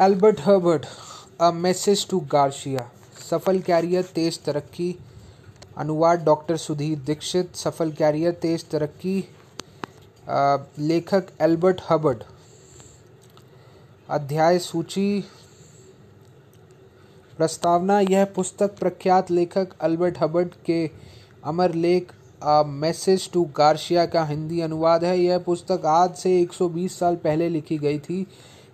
Elbert Herbert a message to Garcia सफल career तेज तरक्की. अनुवाद डॉक्टर सुधीर दीक्षित. सफल कैरियर तेज तरक्की. लेखक एल्बर्ट हर्बर्ट अध्याय सूची. प्रस्तावना, यह पुस्तक प्रख्यात लेखक अल्बर्ट हबर्ट के अमर लेख, अ मैसेज टू गार्शिया का हिंदी अनुवाद है। यह पुस्तक आज से 120 साल पहले लिखी गई थी।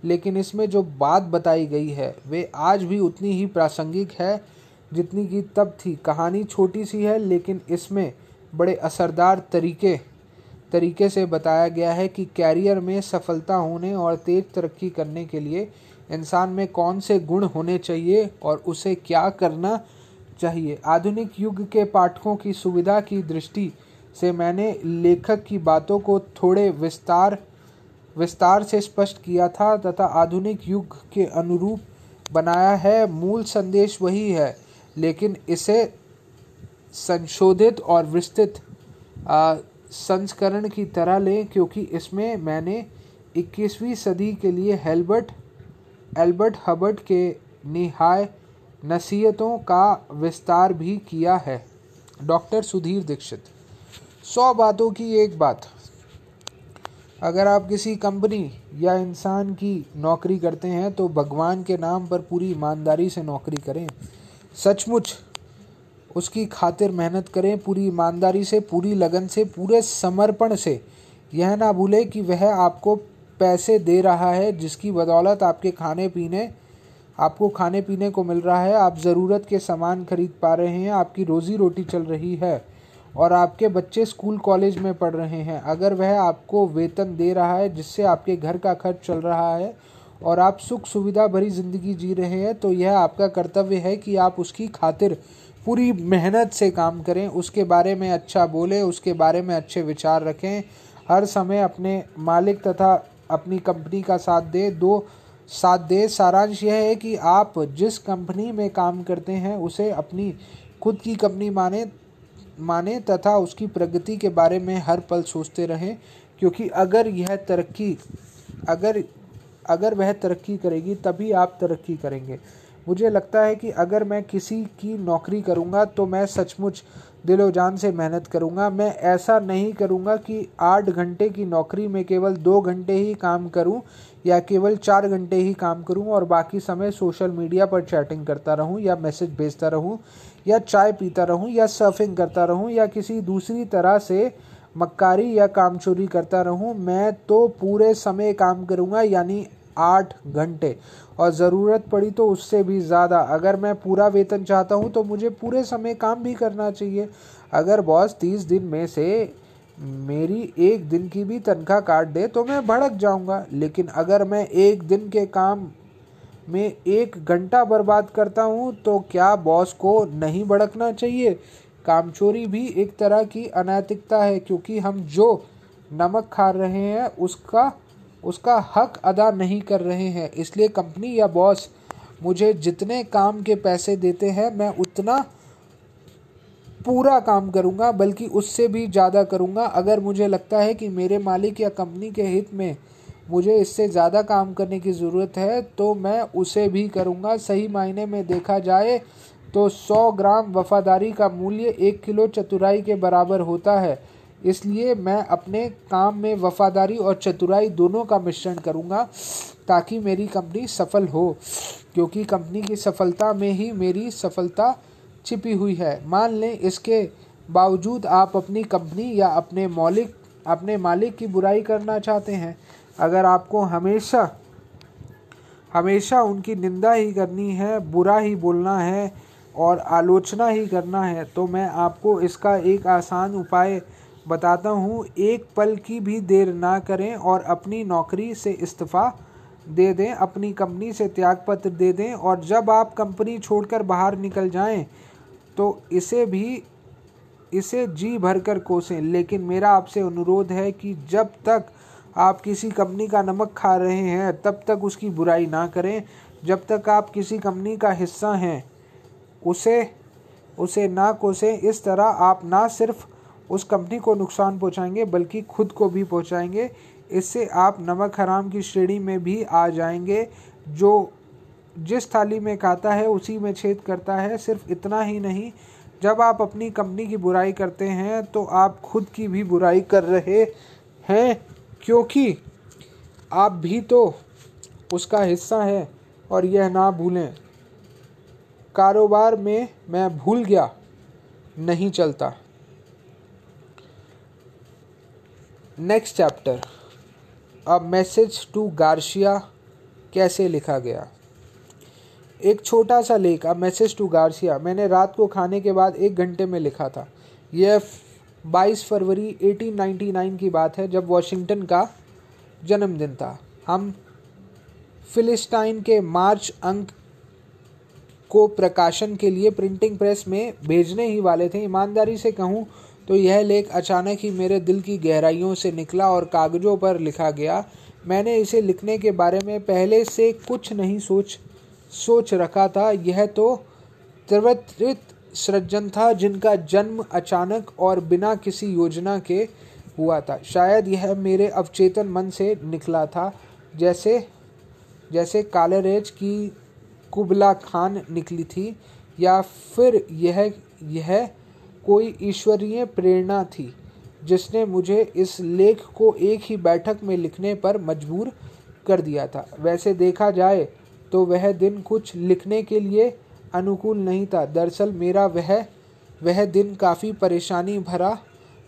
लेकिन इसमें जो बात बताई गई है, वे आज भी उतनी ही प्रासंगिक है जितनी की तब थी। कहानी छोटी सी है, लेकिन इसमें बड़े असरदार तरीके तरीके से बताया गया है कि कैरियर में सफलता होने और तेज तरक्की करने के लिए इंसान में कौन से गुण होने चाहिए और उसे क्या करना चाहिए। आधुनिक युग के पाठकों की सुविधा की दृष्टि से मैंने लेखक की बातों को थोड़े विस्तार विस्तार से स्पष्ट किया था तथा आधुनिक युग के अनुरूप बनाया है। मूल संदेश वही है, लेकिन इसे संशोधित और विस्तृत संस्करण की तरह लें, क्योंकि इसमें मैंने 21वीं सदी के लिए हेल्बर्ट, एल्बर्ट हबर्ट के निहाय नसीहतों का विस्तार भी किया है। डॉक्टर सुधीर दीक्षित। सौ बातों की एक बात। अगर आप किसी कंपनी या इंसान की नौकरी करते हैं तो भगवान के नाम पर पूरी ईमानदारी से नौकरी करें। सचमुच उसकी खातिर मेहनत करें, पूरी ईमानदारी से, पूरी लगन से, पूरे समर्पण से। यह ना भूलें कि वह आपको पैसे दे रहा है, जिसकी बदौलत आपके खाने पीने, आपको खाने पीने को मिल रहा है। आप ज़रूरत के सामान खरीद पा रहे हैं, आपकी रोज़ी रोटी चल रही है। और आपके बच्चे स्कूल कॉलेज में पढ़ रहे हैं। अगर वह आपको वेतन दे रहा है, जिससे आपके घर का खर्च चल रहा है और आप सुख सुविधा भरी ज़िंदगी जी रहे हैं तो यह आपका कर्तव्य है कि आप उसकी खातिर पूरी मेहनत से काम करें। उसके बारे में अच्छा बोलें, उसके बारे में अच्छे विचार रखें। हर समय अपने मालिक तथा अपनी कंपनी का साथ दें। दो साथ दे। सारांश यह है कि आप जिस कंपनी में काम करते हैं, उसे अपनी खुद की कंपनी माने। माने तथा उसकी प्रगति के बारे में हर पल सोचते रहें, क्योंकि अगर यह तरक्की, अगर अगर वह तरक्की करेगी, तभी आप तरक्की करेंगे। मुझे लगता है कि अगर मैं किसी की नौकरी करूँगा तो मैं सचमुच दिलो जान से मेहनत करूँगा। मैं ऐसा नहीं करूँगा कि आठ घंटे की नौकरी में केवल दो घंटे ही काम करूँ या केवल चार घंटे ही काम करूँ और बाकी समय सोशल मीडिया पर चैटिंग करता रहूँ या मैसेज भेजता रहूँ या चाय पीता रहूँ या सर्फिंग करता रहूँ या किसी दूसरी तरह से मक्कारी या काम चोरी करता रहूँ। मैं तो पूरे समय काम करूँगा, यानी आठ घंटे। और ज़रूरत पड़ी तो उससे भी ज़्यादा। अगर मैं पूरा वेतन चाहता हूँ तो मुझे पूरे समय काम भी करना चाहिए। अगर बॉस तीस दिन में से मेरी एक दिन की भी तनख्वाह काट दे तो मैं भड़क जाऊँगा। लेकिन अगर मैं एक दिन के काम में एक घंटा बर्बाद करता हूँ तो क्या बॉस को नहीं भड़कना चाहिए? कामचोरी भी एक तरह की अनैतिकता है, क्योंकि हम जो नमक खा रहे हैं, उसका उसका हक अदा नहीं कर रहे हैं। इसलिए कंपनी या बॉस मुझे जितने काम के पैसे देते हैं, मैं उतना पूरा काम करूँगा, बल्कि उससे भी ज़्यादा करूँगा। अगर मुझे लगता है कि मेरे मालिक या कंपनी के हित में मुझे इससे ज़्यादा काम करने की ज़रूरत है तो मैं उसे भी करूँगा। सही मायने में देखा जाए तो 100 ग्राम वफादारी का मूल्य एक किलो चतुराई के बराबर होता है। इसलिए मैं अपने काम में वफादारी और चतुराई दोनों का मिश्रण करूँगा ताकि मेरी कंपनी सफल हो, क्योंकि कंपनी की सफलता में ही मेरी सफलता छिपी हुई है। मान लें इसके बावजूद आप अपनी कंपनी या अपने मौलिक, अपने मालिक की बुराई करना चाहते हैं, अगर आपको हमेशा हमेशा उनकी निंदा ही करनी है, बुरा ही बोलना है और आलोचना ही करना है तो मैं आपको इसका एक आसान उपाय बताता हूँ, एक पल की भी देर ना करें और अपनी नौकरी से इस्तीफ़ा दे दें, अपनी कंपनी से त्यागपत्र दे दें और जब आप कंपनी छोड़कर बाहर निकल जाएँ तो इसे भी, इसे जी भरकर कोसें। लेकिन मेरा आपसे अनुरोध है कि जब तक आप किसी कंपनी का नमक खा रहे हैं, तब तक उसकी बुराई ना करें। जब तक आप किसी कंपनी का हिस्सा हैं, उसे उसे ना कोसें। इस तरह आप ना सिर्फ़ उस कंपनी को नुकसान पहुंचाएँगे, बल्कि खुद को भी पहुंचाएँगे। इससे आप नमक हराम की श्रेणी में भी आ जाएँगे। जो, जिस थाली में खाता है, उसी में छेद करता है। सिर्फ़ इतना ही नहीं, जब आप अपनी कंपनी की बुराई करते हैं तो आप खुद की भी बुराई कर रहे हैं, क्योंकि आप भी तो उसका हिस्सा हैं, और यह ना भूलें। कारोबार में मैं भूल गया, नहीं चलता। Next chapter a message to Garcia कैसे लिखा गया? एक छोटा सा लेख अ मैसेज टू गार्शिया मैंने रात को खाने के बाद एक घंटे में लिखा था। यह 22 फरवरी 1899 की बात है, जब वॉशिंगटन का जन्मदिन था। हम फिलिस्टाइन के मार्च अंक को प्रकाशन के लिए प्रिंटिंग प्रेस में भेजने ही वाले थे। ईमानदारी से कहूँ तो यह लेख अचानक ही मेरे दिल की गहराइयों से निकला और कागजों पर लिखा गया। मैंने इसे लिखने के बारे में पहले से कुछ नहीं सोच सोच रखा था। यह तो त्रिवत्रित सृजन था जिनका जन्म अचानक और बिना किसी योजना के हुआ था। शायद यह मेरे अवचेतन मन से निकला था। जैसे जैसे कालेरेज की कुबला खान निकली थी, या फिर यह यह कोई ईश्वरीय प्रेरणा थी, जिसने मुझे इस लेख को एक ही बैठक में लिखने पर मजबूर कर दिया था। वैसे देखा जाए तो वह दिन कुछ लिखने के लिए अनुकूल नहीं था। दरअसल मेरा वह वह दिन काफ़ी परेशानी भरा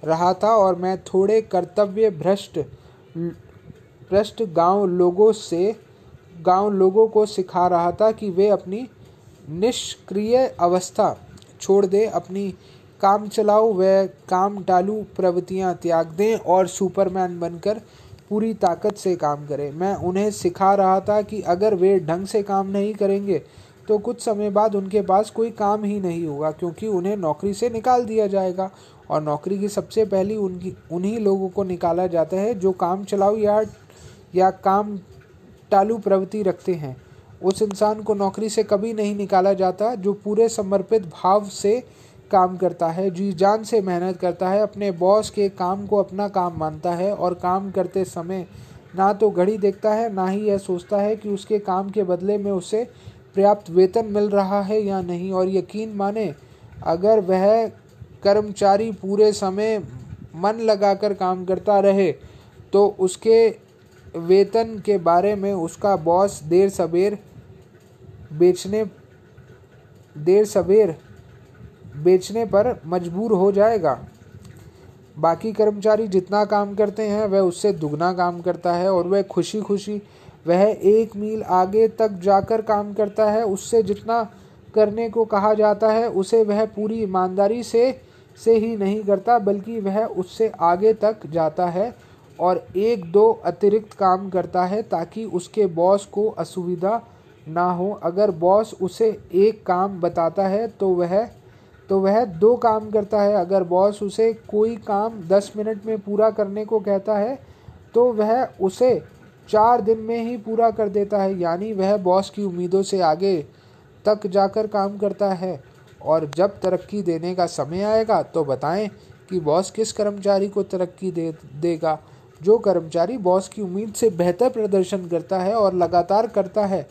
रहा था और मैं थोड़े कर्तव्य भ्रष्ट भ्रष्ट गाँव लोगों से, गाँव लोगों को सिखा रहा था कि वे अपनी निष्क्रिय अवस्था छोड़ दे, अपनी काम चलाओ व काम टालू प्रवृत्तियाँ त्याग दें और सुपरमैन बनकर पूरी ताकत से काम करें। मैं उन्हें सिखा रहा था कि अगर वे ढंग से काम नहीं करेंगे तो कुछ समय बाद उनके पास कोई काम ही नहीं होगा, क्योंकि उन्हें नौकरी से निकाल दिया जाएगा। और नौकरी की सबसे पहली उनकी, उन्हीं लोगों को निकाला जाता है जो काम चलाओ या या काम टालू, प्रवृत्ति रखते हैं। उस इंसान को नौकरी से कभी नहीं निकाला जाता जो पूरे समर्पित भाव से काम करता है, जी जान से मेहनत करता है, अपने बॉस के काम को अपना काम मानता है और काम करते समय ना तो घड़ी देखता है, ना ही यह सोचता है कि उसके काम के बदले में उसे पर्याप्त वेतन मिल रहा है या नहीं। और यकीन माने, अगर वह कर्मचारी पूरे समय मन लगाकर काम करता रहे तो उसके वेतन के बारे में उसका बॉस देर सवेर बेचने, देर सवेर बेचने पर मजबूर हो जाएगा। बाकी कर्मचारी जितना काम करते हैं, वह उससे दुगना काम करता है और वह खुशी खुशी वह एक मील आगे तक जाकर काम करता है। उससे जितना करने को कहा जाता है, उसे वह पूरी ईमानदारी से से ही नहीं करता, बल्कि वह उससे आगे तक जाता है और एक दो अतिरिक्त काम करता है ताकि उसके बॉस को असुविधा ना हो। अगर बॉस उसे एक काम बताता है तो वह तो वह दो काम करता है। अगर बॉस उसे कोई काम दस मिनट में पूरा करने को कहता है तो वह उसे चार दिन में ही पूरा कर देता है, यानी वह बॉस की उम्मीदों से आगे तक जाकर काम करता है। और जब तरक्की देने का समय आएगा तो बताएँ कि बॉस किस कर्मचारी को तरक्की दे, देगा। जो कर्मचारी बॉस की उम्मीद से बेहतर प्रदर्शन करता है और लगातार करता है,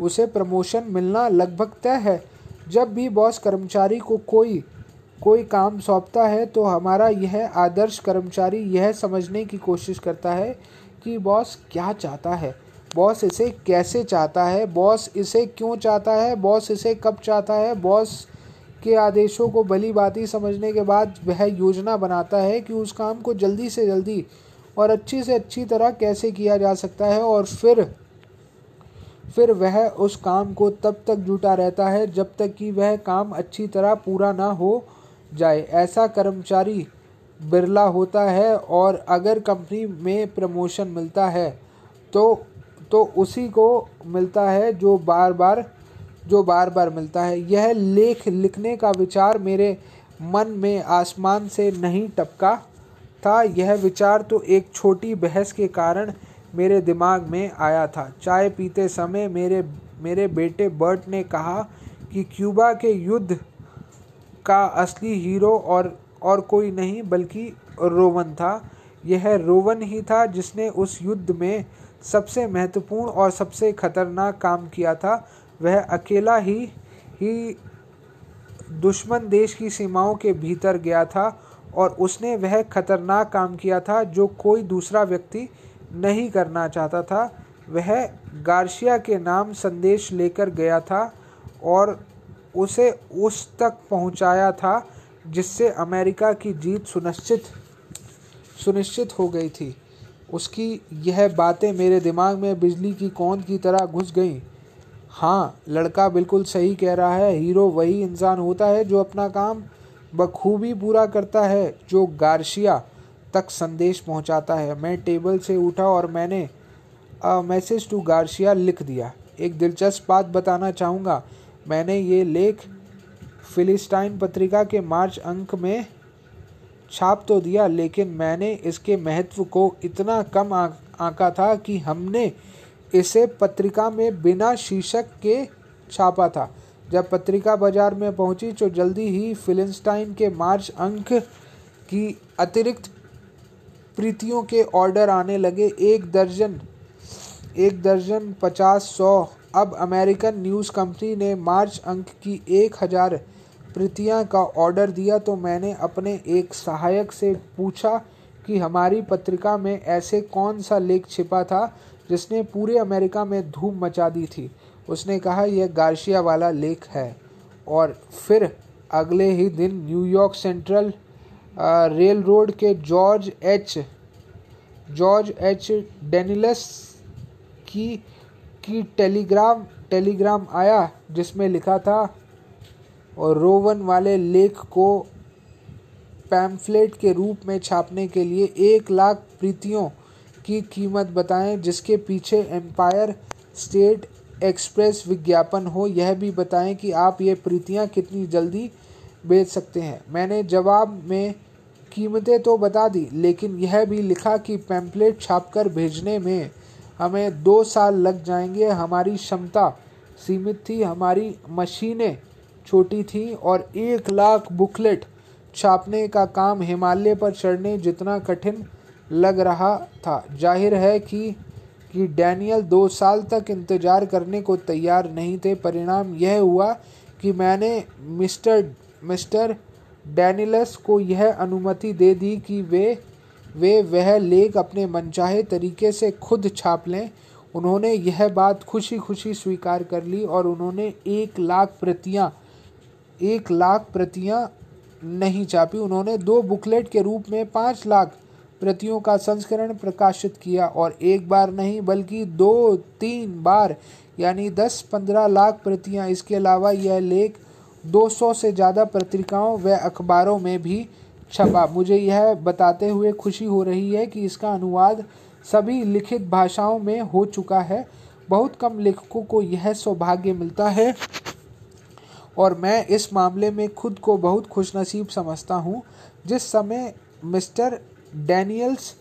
उसे प्रमोशन मिलना लगभग तय है। जब भी बॉस कर्मचारी को कोई कोई काम सौंपता है तो हमारा यह आदर्श कर्मचारी यह समझने की कोशिश करता है कि बॉस क्या चाहता है। बॉस इसे कैसे चाहता है? बॉस इसे क्यों चाहता है? बॉस इसे कब चाहता है? बॉस के आदेशों को भली बाती समझने के बाद वह योजना बनाता है कि उस काम को जल्दी से जल्दी और अच्छी से अच्छी तरह कैसे किया जा सकता है और फिर फिर वह उस काम को तब तक जुटा रहता है जब तक कि वह काम अच्छी तरह पूरा ना हो जाए। ऐसा कर्मचारी बिरला होता है और अगर कंपनी में प्रमोशन मिलता है तो तो उसी को मिलता है जो बार बार, जो बार बार मिलता है। यह लेख लिखने का विचार मेरे मन में आसमान से नहीं टपका था। यह विचार तो एक छोटी बहस के कारण मेरे दिमाग में आया था। चाय पीते समय मेरे मेरे बेटे बर्ट ने कहा कि क्यूबा के युद्ध का असली हीरो और और कोई नहीं, बल्कि रोवन था। यह रोवन ही था जिसने उस युद्ध में सबसे महत्वपूर्ण और सबसे खतरनाक काम किया था। वह अकेला ही ही दुश्मन देश की सीमाओं के भीतर गया था और उसने वह खतरनाक काम किया था जो कोई दूसरा व्यक्ति नहीं करना चाहता था। वह गार्शिया के नाम संदेश लेकर गया था और उसे उस तक पहुँचाया था जिससे अमेरिका की जीत सुनिश्चित सुनिश्चित हो गई थी। उसकी यह बातें मेरे दिमाग में बिजली की कौंद की तरह घुस गईं। हाँ लड़का बिल्कुल सही कह रहा है। हीरो वही इंसान होता है जो अपना काम बखूबी पूरा करता है, जो गार्शिया तक संदेश पहुंचाता है। मैं टेबल से उठा और मैंने मैसेज टू गार्शिया लिख दिया। एक दिलचस्प बात बताना चाहूँगा। मैंने ये लेख फिलिस्टाइन पत्रिका के मार्च अंक में छाप तो दिया, लेकिन मैंने इसके महत्व को इतना कम आंका था कि हमने इसे पत्रिका में बिना शीर्षक के छापा था। जब पत्रिका बाज़ार में पहुँची तो जल्दी ही फिलिस्टाइन के मार्च अंक की अतिरिक्त प्रीतियों के ऑर्डर आने लगे। एक दर्जन एक दर्जन पचास सौ। अब अमेरिकन न्यूज़ कंपनी ने मार्च अंक की एक हज़ार प्रतियाँ का ऑर्डर दिया तो मैंने अपने एक सहायक से पूछा कि हमारी पत्रिका में ऐसे कौन सा लेख छिपा था जिसने पूरे अमेरिका में धूम मचा दी थी। उसने कहा, यह गार्शिया वाला लेख है। और फिर अगले ही दिन न्यूयॉर्क सेंट्रल रेल रोड के George H George H Daniels की की टेलीग्राम टेलीग्राम आया, जिसमें लिखा था, और रोवन वाले लेख को पैम्फलेट के रूप में छापने के लिए एक लाख प्रीतियों की कीमत बताएँ, जिसके पीछे एम्पायर स्टेट एक्सप्रेस विज्ञापन हो। यह भी बताएँ कि आप ये प्रीतियाँ कितनी जल्दी बेच सकते हैं। मैंने जवाब में कीमतें तो बता दी, लेकिन यह भी लिखा कि पैम्पलेट छापकर भेजने में हमें दो साल लग जाएँगे। हमारी क्षमता सीमित थी, हमारी मशीनें छोटी थी और एक लाख बुकलेट छापने का काम हिमालय पर चढ़ने जितना कठिन लग रहा था। ज़ाहिर है कि कि डैनियल दो साल तक इंतज़ार करने को तैयार नहीं थे। परिणाम यह हुआ कि मैंने मिस्टर मिस्टर डैनियल्स को यह अनुमति दे दी कि वे वे वह लेख अपने मनचाहे तरीके से खुद छाप लें। उन्होंने यह बात खुशी खुशी स्वीकार कर ली और उन्होंने एक लाख प्रतियाँ, एक लाख प्रतियाँ नहीं छापी। उन्होंने दो बुकलेट के रूप में पाँच लाख प्रतियों का संस्करण प्रकाशित किया और एक बार नहीं, बल्कि दो, तीन बार, यानी दस, पंद्रह लाख प्रतियाँ। इसके अलावा यह लेख 200 से ज़्यादा पत्रिकाओं व अखबारों में भी छपा। मुझे यह बताते हुए खुशी हो रही है कि इसका अनुवाद सभी लिखित भाषाओं में हो चुका है। बहुत कम लेखकों को यह सौभाग्य मिलता है और मैं इस मामले में खुद को बहुत खुशनसीब समझता हूँ। जिस समय mister Daniels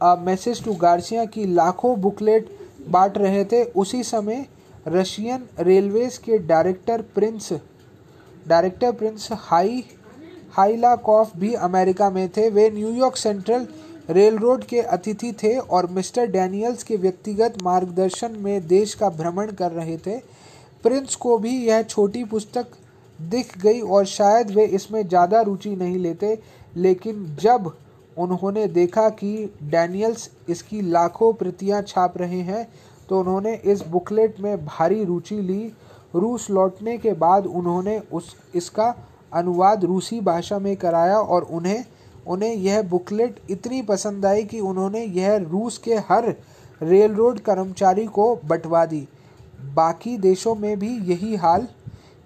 message to Garcia की लाखों बुकलेट बांट रहे थे, उसी समय रशियन रेलवेज के डायरेक्टर प्रिंस डायरेक्टर प्रिंस हाई हाइलाकॉफ भी अमेरिका में थे। वे न्यूयॉर्क सेंट्रल रेल रोड के अतिथि थे और मिस्टर डैनियल्स के व्यक्तिगत मार्गदर्शन में देश का भ्रमण कर रहे थे। प्रिंस को भी यह छोटी पुस्तक दिख गई और शायद वे इसमें ज़्यादा रुचि नहीं लेते, लेकिन जब उन्होंने देखा कि डैनियल्स इसकी लाखों प्रतियाँ छाप रहे हैं तो उन्होंने इस बुकलेट में भारी रुचि ली रूस लौटने के बाद उन्होंने उस, इसका अनुवाद रूसी भाषा में कराया और उन्हें उन्हें यह बुकलेट इतनी पसंद आई कि उन्होंने यह रूस के हर रेल रोड कर्मचारी को बंटवा दी। बाकी देशों में भी यही हाल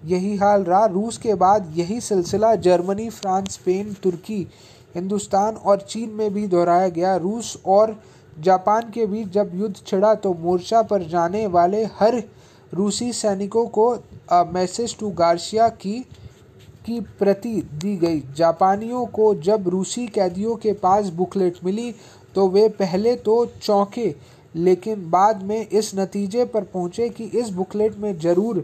यही हाल रहा। रूस के बाद यही सिलसिला जर्मनी, फ्रांस, स्पेन, तुर्की, हिंदुस्तान और चीन में भी दोहराया गया। रूस और जापान के बीच जब युद्ध छिड़ा तो मोर्चा पर जाने वाले हर रूसी सैनिकों को मैसेज टू गार्शिया की की प्रति दी गई। जापानियों को जब रूसी कैदियों के पास बुकलेट मिली तो वे पहले तो चौंके, लेकिन बाद में इस नतीजे पर पहुँचे कि इस बुकलेट में ज़रूर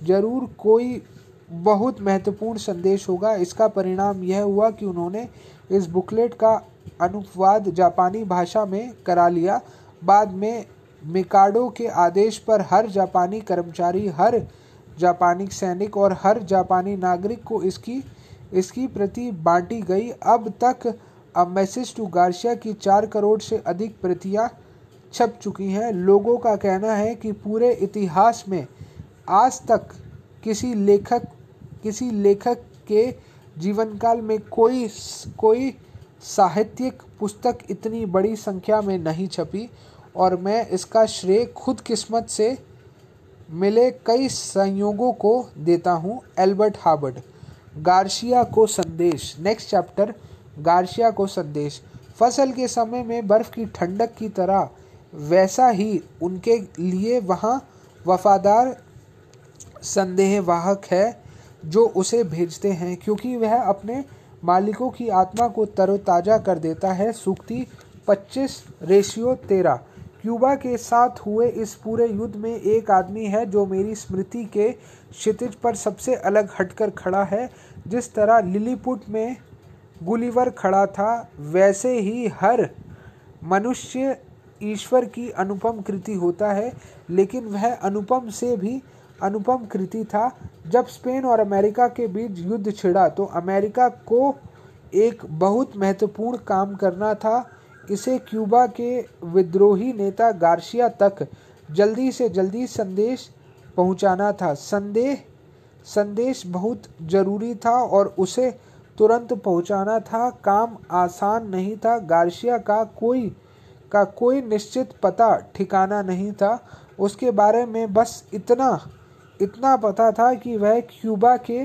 ज़रूर कोई बहुत महत्वपूर्ण संदेश होगा। इसका परिणाम यह हुआ कि उन्होंने इस बुकलेट का अनुवाद जापानी भाषा में करा लिया। बाद में मिकाडो के आदेश पर हर जापानी कर्मचारी, हर जापानी सैनिक और हर जापानी नागरिक को इसकी इसकी प्रति बांटी गई। अब तक अब मैसेज टू गार्शिया की चार करोड़ से अधिक प्रतियाँ छप चुकी हैं। लोगों का कहना है कि पूरे इतिहास में आज तक किसी लेखक किसी लेखक के जीवन काल में कोई कोई साहित्यिक पुस्तक इतनी बड़ी संख्या में नहीं छपी। और मैं इसका श्रेय खुद किस्मत से मिले कई संयोगों को देता हूँ, एल्बर्ट हार्बर्ट गार्शिया को संदेश। Next chapter. गार्शिया को संदेश। फ़सल के समय में बर्फ़ की ठंडक की तरह वैसा ही उनके लिए वहाँ वफादार संदेहवाहक है जो उसे भेजते हैं, क्योंकि वह अपने मालिकों की आत्मा को तरोताज़ा कर देता है। सूक्ति 25 रेशियो तेरह। क्यूबा के साथ हुए इस पूरे युद्ध में एक आदमी है जो मेरी स्मृति के क्षितिज पर सबसे अलग हटकर खड़ा है। जिस तरह लिलीपुट में गुलिवर खड़ा था, वैसे ही हर मनुष्य ईश्वर की अनुपम कृति होता है, लेकिन वह अनुपम से भी अनुपम कृति था। जब स्पेन और अमेरिका के बीच युद्ध छिड़ा तो अमेरिका को एक बहुत महत्वपूर्ण काम करना था। इसे क्यूबा के विद्रोही नेता गार्शिया तक जल्दी से जल्दी संदेश पहुंचाना था। संदेह, संदेश बहुत ज़रूरी था और उसे तुरंत पहुंचाना था। काम आसान नहीं था। गार्शिया का कोई का कोई निश्चित पता ठिकाना नहीं था। उसके बारे में बस इतना इतना पता था कि वह क्यूबा के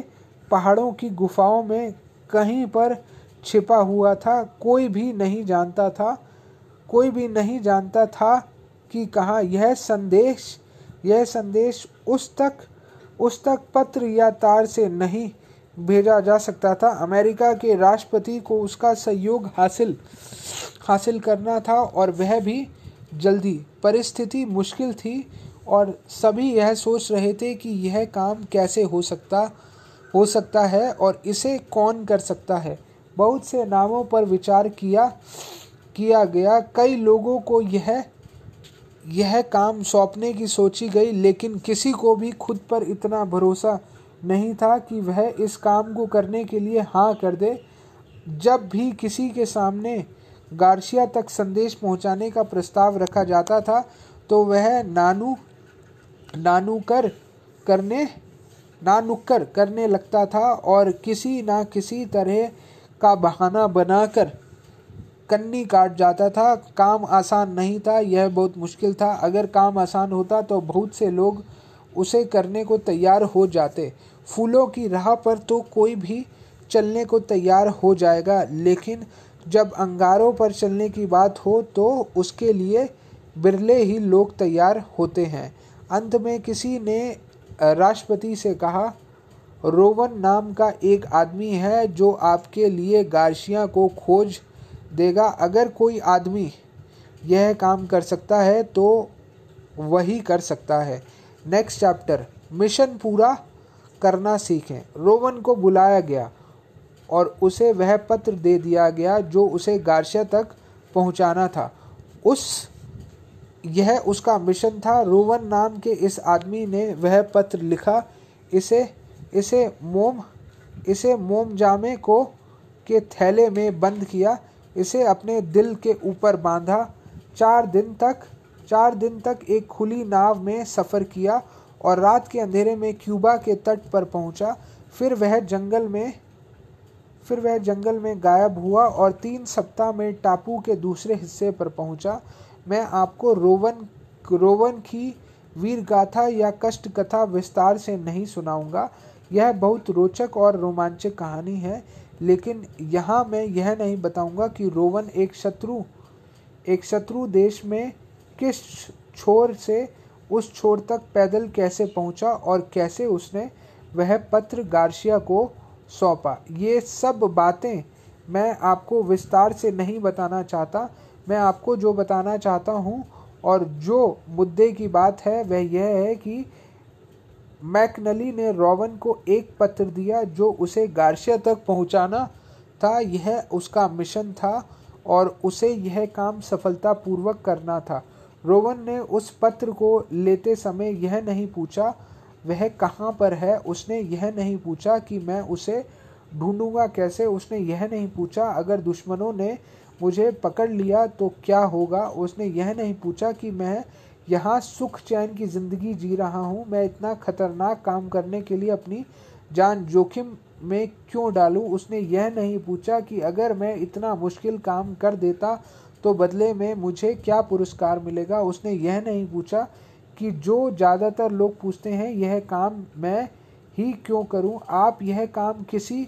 पहाड़ों की गुफाओं में कहीं पर छिपा हुआ था, कोई भी नहीं जानता था, कोई भी नहीं जानता था कि कहाँ यह संदेश यह संदेश उस तक उस तक पत्र या तार से नहीं भेजा जा सकता था। अमेरिका के राष्ट्रपति को उसका सहयोग हासिल हासिल करना था और वह भी जल्दी। परिस्थिति मुश्किल थी और सभी यह सोच रहे थे कि यह काम कैसे हो सकता हो सकता है और इसे कौन कर सकता है। बहुत से नामों पर विचार किया किया गया। कई लोगों को यह यह काम सौंपने की सोची गई, लेकिन किसी को भी खुद पर इतना भरोसा नहीं था कि वह इस काम को करने के लिए हाँ कर दे। जब भी किसी के सामने गार्शिया तक संदेश पहुँचाने का प्रस्ताव रखा जाता था तो वह नानू, नानुकर करने नानुक्कर करने लगता था और किसी ना किसी तरह का बहाना बनाकर कन्नी काट जाता था। काम आसान नहीं था, यह बहुत मुश्किल था। अगर काम आसान होता तो बहुत से लोग उसे करने को तैयार हो जाते। फूलों की राह पर तो कोई भी चलने को तैयार हो जाएगा, लेकिन जब अंगारों पर चलने की बात हो तो उसके लिए बिरले ही लोग तैयार होते हैं। अंत में किसी ने राष्ट्रपति से कहा रोवन नाम का एक आदमी है जो आपके लिए गार्शिया को खोज देगा। अगर कोई आदमी यह काम कर सकता है तो वही कर सकता है। नेक्स्ट चैप्टर मिशन पूरा करना सीखें। रोवन को बुलाया गया और उसे वह पत्र दे दिया गया जो उसे गार्शिया तक पहुंचाना था। उस, यह उसका मिशन था। रोवन नाम के इस आदमी ने वह पत्र लिखा। इसे इसे मोम इसे मोम जामे को, के थैले में बंद किया, इसे अपने दिल के ऊपर बांधा। चार दिन तक, चार दिन तक एक खुली नाव में सफ़र किया और रात के अंधेरे में क्यूबा के तट पर पहुँचा। फिर वह जंगल में, फिर वह जंगल में गायब हुआ और तीन सप्ताह में टापू के दूसरे हिस्से पर पहुँचा। मैं आपको रोवन रोवन की वीर गाथा या कष्ट कथा विस्तार से नहीं सुनाऊँगा। यह बहुत रोचक और रोमांचक कहानी है, लेकिन यहाँ मैं यह नहीं बताऊँगा कि रोवन एक शत्रु एक शत्रु देश में किस छोर से उस छोर तक पैदल कैसे पहुँचा और कैसे उसने वह पत्र गार्शिया को सौंपा। ये सब बातें मैं आपको विस्तार से नहीं बताना चाहता। मैं आपको जो बताना चाहता हूँ और जो मुद्दे की बात है, वह यह है कि मैकनली ने रोवन को एक पत्र दिया जो उसे गार्शिया तक पहुंचाना था। यह उसका मिशन था और उसे यह काम सफलतापूर्वक करना था। रोवन ने उस पत्र को लेते समय यह नहीं पूछा, वह कहाँ पर है? उसने यह नहीं पूछा कि मैं उसे ढूंढूँगा कैसे। उसने यह नहीं पूछा, अगर दुश्मनों ने मुझे पकड़ लिया तो क्या होगा? उसने यह नहीं पूछा कि मैं यहाँ सुख चैन की ज़िंदगी जी रहा हूँ। मैं इतना खतरनाक काम करने के लिए अपनी जान जोखिम में क्यों डालूं? उसने यह नहीं पूछा कि अगर मैं इतना मुश्किल काम कर देता तो बदले में मुझे क्या पुरस्कार मिलेगा। उसने यह नहीं पूछा कि जो ज़्यादातर लोग पूछते हैं, यह काम मैं ही क्यों करूँ? आप यह काम किसी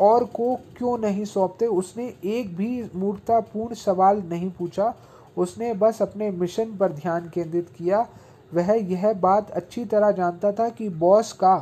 और को क्यों नहीं सौंपते? उसने एक भी मूर्खतापूर्ण सवाल नहीं पूछा। उसने बस अपने मिशन पर ध्यान केंद्रित किया। वह यह बात अच्छी तरह जानता था कि बॉस का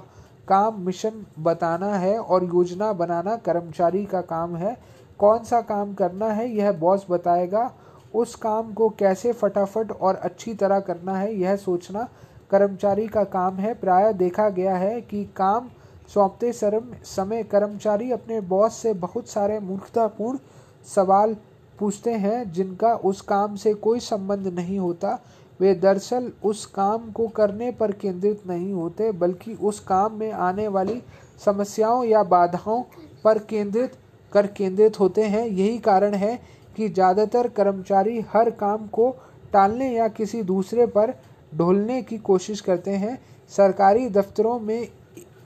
काम मिशन बताना है और योजना बनाना कर्मचारी का काम है। कौन सा काम करना है, यह बॉस बताएगा। उस काम को कैसे फटाफट और अच्छी तरह करना है, यह सोचना कर्मचारी का काम है। प्राय देखा गया है कि काम सौंपते समय कर्मचारी अपने बॉस से बहुत सारे मूर्खतापूर्ण सवाल पूछते हैं, जिनका उस काम से कोई संबंध नहीं होता। वे दरअसल उस काम को करने पर केंद्रित नहीं होते, बल्कि उस काम में आने वाली समस्याओं या बाधाओं पर केंद्रित, कर केंद्रित होते हैं। यही कारण है कि ज़्यादातर कर्मचारी हर काम को टालने या किसी दूसरे पर ढोलने की कोशिश करते हैं। सरकारी दफ्तरों में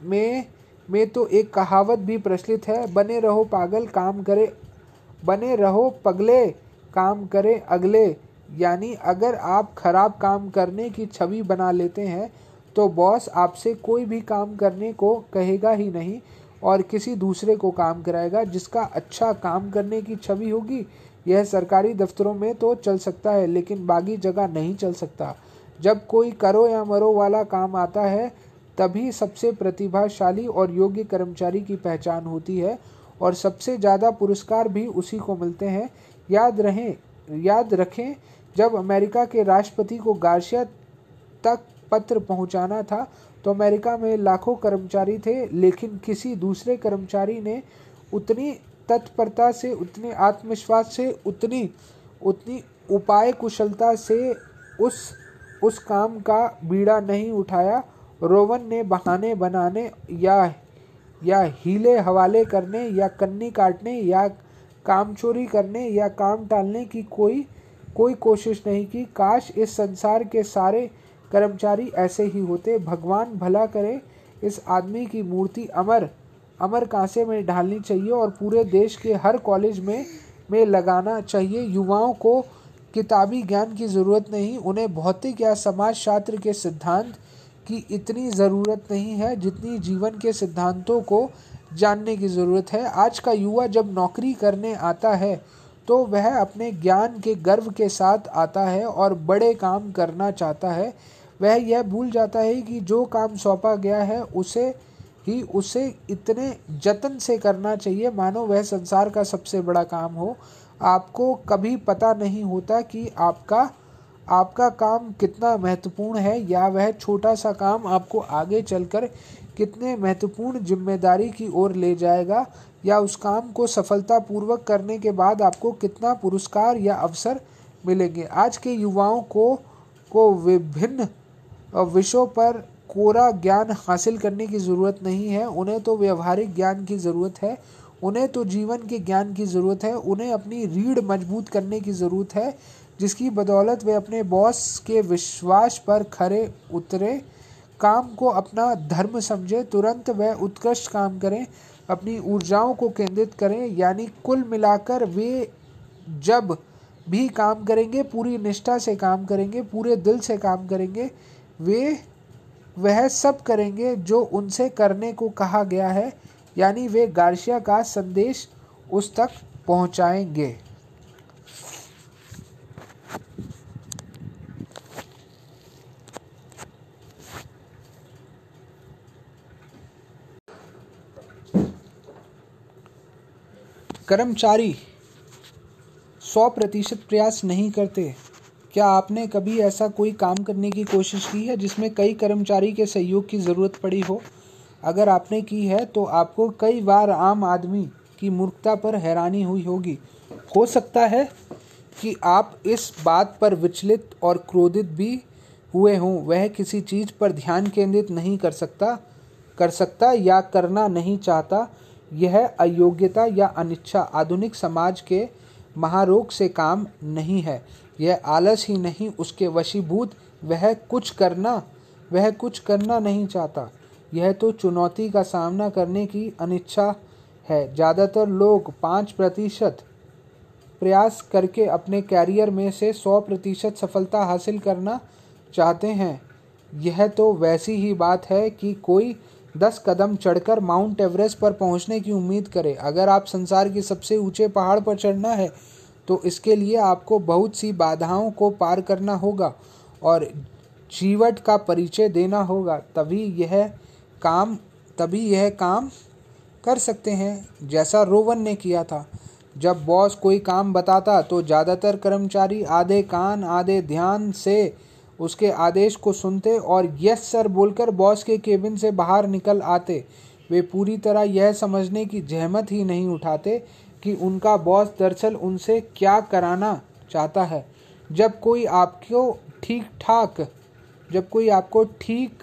में में तो एक कहावत भी प्रचलित है, बने रहो पागल, काम करे बने रहो, पगले काम करें, अगले। यानी अगर आप खराब काम करने की छवि बना लेते हैं तो बॉस आपसे कोई भी काम करने को कहेगा ही नहीं और किसी दूसरे को काम कराएगा, जिसका अच्छा काम करने की छवि होगी। यह सरकारी दफ्तरों में तो चल सकता है, लेकिन बाकी जगह नहीं चल सकता। जब कोई करो या मरो वाला काम आता है, तभी सबसे प्रतिभाशाली और योग्य कर्मचारी की पहचान होती है और सबसे ज़्यादा पुरस्कार भी उसी को मिलते हैं। याद रहें, याद रखें, जब अमेरिका के राष्ट्रपति को गार्शिया तक पत्र पहुंचाना था तो अमेरिका में लाखों कर्मचारी थे, लेकिन किसी दूसरे कर्मचारी ने उतनी तत्परता से, उतने आत्मविश्वास से, उतनी उतनी उपाय कुशलता से उस उस काम का बीड़ा नहीं उठाया। रोवन ने बहाने बनाने या या हीले हवाले करने या कन्नी काटने या काम चोरी करने या काम टालने की कोई कोई कोशिश नहीं की। काश इस संसार के सारे कर्मचारी ऐसे ही होते। भगवान भला करे। इस आदमी की मूर्ति अमर अमर कांसे में ढालनी चाहिए और पूरे देश के हर कॉलेज में में लगाना चाहिए। युवाओं को किताबी ज्ञान की ज़रूरत नहीं। उन्हें भौतिक या समाज शास्त्र के सिद्धांत की इतनी ज़रूरत नहीं है जितनी जीवन के सिद्धांतों को जानने की ज़रूरत है। आज का युवा जब नौकरी करने आता है तो वह अपने ज्ञान के गर्व के साथ आता है और बड़े काम करना चाहता है। वह यह भूल जाता है कि जो काम सौंपा गया है, उसे ही उसे इतने जतन से करना चाहिए। मानो वह संसार का सबसे बड़ा काम हो। आपको कभी पता नहीं होता कि आपका आपका काम कितना महत्वपूर्ण है या वह छोटा सा काम आपको आगे चलकर कितने महत्वपूर्ण ज़िम्मेदारी की ओर ले जाएगा या उस काम को सफलतापूर्वक करने के बाद आपको कितना पुरस्कार या अवसर मिलेंगे? आज के युवाओं को को विभिन्न विषयों पर कोरा ज्ञान हासिल करने की ज़रूरत नहीं है। उन्हें तो व्यवहारिक ज्ञान की ज़रूरत है। उन्हें तो जीवन के ज्ञान की ज़रूरत है। उन्हें अपनी रीढ़ मज़बूत करने की ज़रूरत है। जिसकी बदौलत वे अपने बॉस के विश्वास पर खरे उतरे। काम को अपना धर्म समझे, तुरंत वह उत्कृष्ट काम करें, अपनी ऊर्जाओं को केंद्रित करें, यानी कुल मिलाकर वे जब भी काम करेंगे, पूरी निष्ठा से काम करेंगे, पूरे दिल से काम करेंगे, वे, वह सब करेंगे जो उनसे करने को कहा गया है, यानी वे गार्शिया का संदेश उस तक पहुंचाएँगे। कर्मचारी, सौ प्रतिशत प्रयास नहीं करते। क्या आपने कभी ऐसा कोई काम करने की कोशिश की है जिसमें कई कर्मचारी के सहयोग की ज़रूरत पड़ी हो? अगर आपने की है तो आपको कई बार आम आदमी की मूर्खता पर हैरानी हुई होगी। हो सकता है कि आप इस बात पर विचलित और क्रोधित भी हुए हों। वह किसी चीज़ पर ध्यान केंद्रित नहीं कर सकता कर सकता या करना नहीं चाहता। यह अयोग्यता या अनिच्छा आधुनिक समाज के महारोग से काम नहीं है। यह आलस ही नहीं, उसके वशीभूत वह कुछ करना, वह कुछ करना नहीं चाहता। यह तो चुनौती का सामना करने की अनिच्छा है। ज़्यादातर लोग पाँच प्रतिशत प्रयास करके अपने कैरियर में से सौ प्रतिशत सफलता हासिल करना चाहते हैं। यह तो वैसी ही बात है कि कोई दस कदम चढ़कर माउंट एवरेस्ट पर पहुँचने की उम्मीद करे। अगर आप संसार के सबसे ऊँचे पहाड़ पर चढ़ना है तो इसके लिए आपको बहुत सी बाधाओं को पार करना होगा और जीवट का परिचय देना होगा। तभी यह काम, तभी यह काम कर सकते हैं, जैसा रोवन ने किया था। जब बॉस कोई काम बताता तो ज़्यादातर कर्मचारी आधे कान, आधे ध्यान से उसके आदेश को सुनते और यस सर बोलकर बॉस के केबिन से बाहर निकल आते। वे पूरी तरह यह समझने की जहमत ही नहीं उठाते कि उनका बॉस दरअसल उनसे क्या कराना चाहता है। जब कोई आपको ठीक ठाक जब कोई आपको ठीक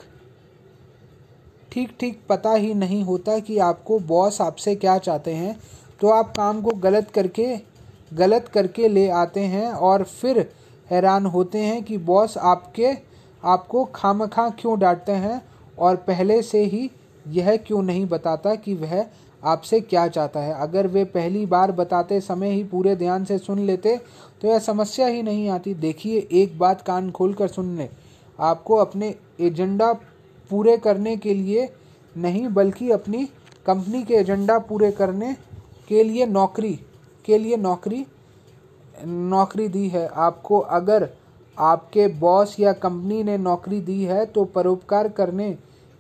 ठीक ठीक पता ही नहीं होता कि आपको बॉस आपसे क्या चाहते हैं तो आप काम को गलत करके गलत करके ले आते हैं और फिर हैरान होते हैं कि बॉस आपके, आपको खाम खा क्यों डांटते हैं और पहले से ही यह क्यों नहीं बताता कि वह आपसे क्या चाहता है। अगर वे पहली बार बताते समय ही पूरे ध्यान से सुन लेते तो यह समस्या ही नहीं आती। देखिए, एक बात कान खोल कर सुन लें आपको अपने एजेंडा पूरे करने के लिए नहीं, बल्कि अपनी कंपनी के एजेंडा पूरे करने के लिए नौकरी, के लिए नौकरी नौकरी दी है आपको। अगर आपके बॉस या कंपनी ने नौकरी दी है तो परोपकार करने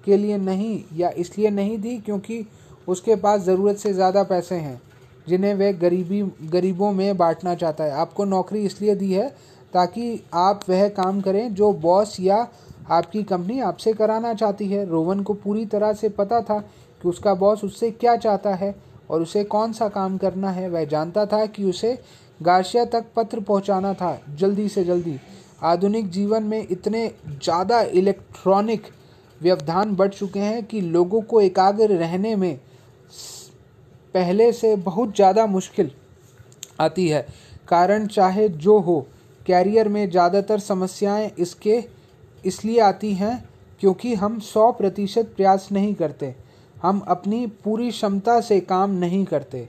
के लिए नहीं या इसलिए नहीं दी क्योंकि उसके पास ज़रूरत से ज़्यादा पैसे हैं, जिन्हें वह गरीबी, गरीबों में बांटना चाहता है। आपको नौकरी इसलिए दी है ताकि आप वह काम करें जो बॉस या आपकी कंपनी आपसे कराना चाहती है। रोवन को पूरी तरह से पता था कि उसका बॉस उससे क्या चाहता है। और उसे कौन सा काम करना है, वह जानता था कि उसे गार्शिया तक पत्र पहुंचाना था, जल्दी से जल्दी। आधुनिक जीवन में इतने ज़्यादा इलेक्ट्रॉनिक व्यवधान बढ़ चुके हैं कि लोगों को एकाग्र रहने में पहले से बहुत ज़्यादा मुश्किल आती है। कारण चाहे जो हो, कैरियर में ज़्यादातर समस्याएँ इसके इसलिए आती हैं क्योंकि हम सौ प्रतिशत प्रयास नहीं करते। हम अपनी पूरी क्षमता से काम नहीं करते।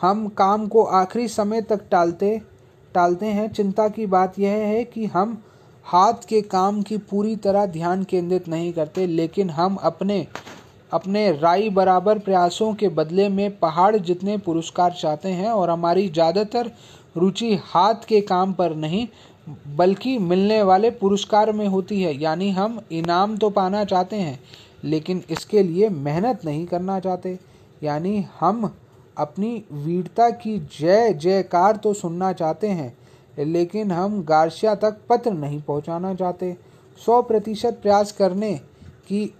हम काम को आखिरी समय तक टालते टालते हैं। चिंता की बात यह है कि हम हाथ के काम की पूरी तरह ध्यान केंद्रित नहीं करते, लेकिन हम अपने अपने राई बराबर प्रयासों के बदले में पहाड़ जितने पुरस्कार चाहते हैं और हमारी ज़्यादातर रुचि हाथ के काम पर नहीं, बल्कि मिलने वाले पुरस्कार में होती है। यानी हम इनाम तो पाना चाहते हैं लेकिन इसके लिए मेहनत नहीं करना चाहते। यानी हम अपनी वीरता की जय जयकार तो सुनना चाहते हैं, लेकिन हम गार्शिया तक पत्र नहीं पहुंचाना चाहते। सौ प्रतिशत प्रयास करने की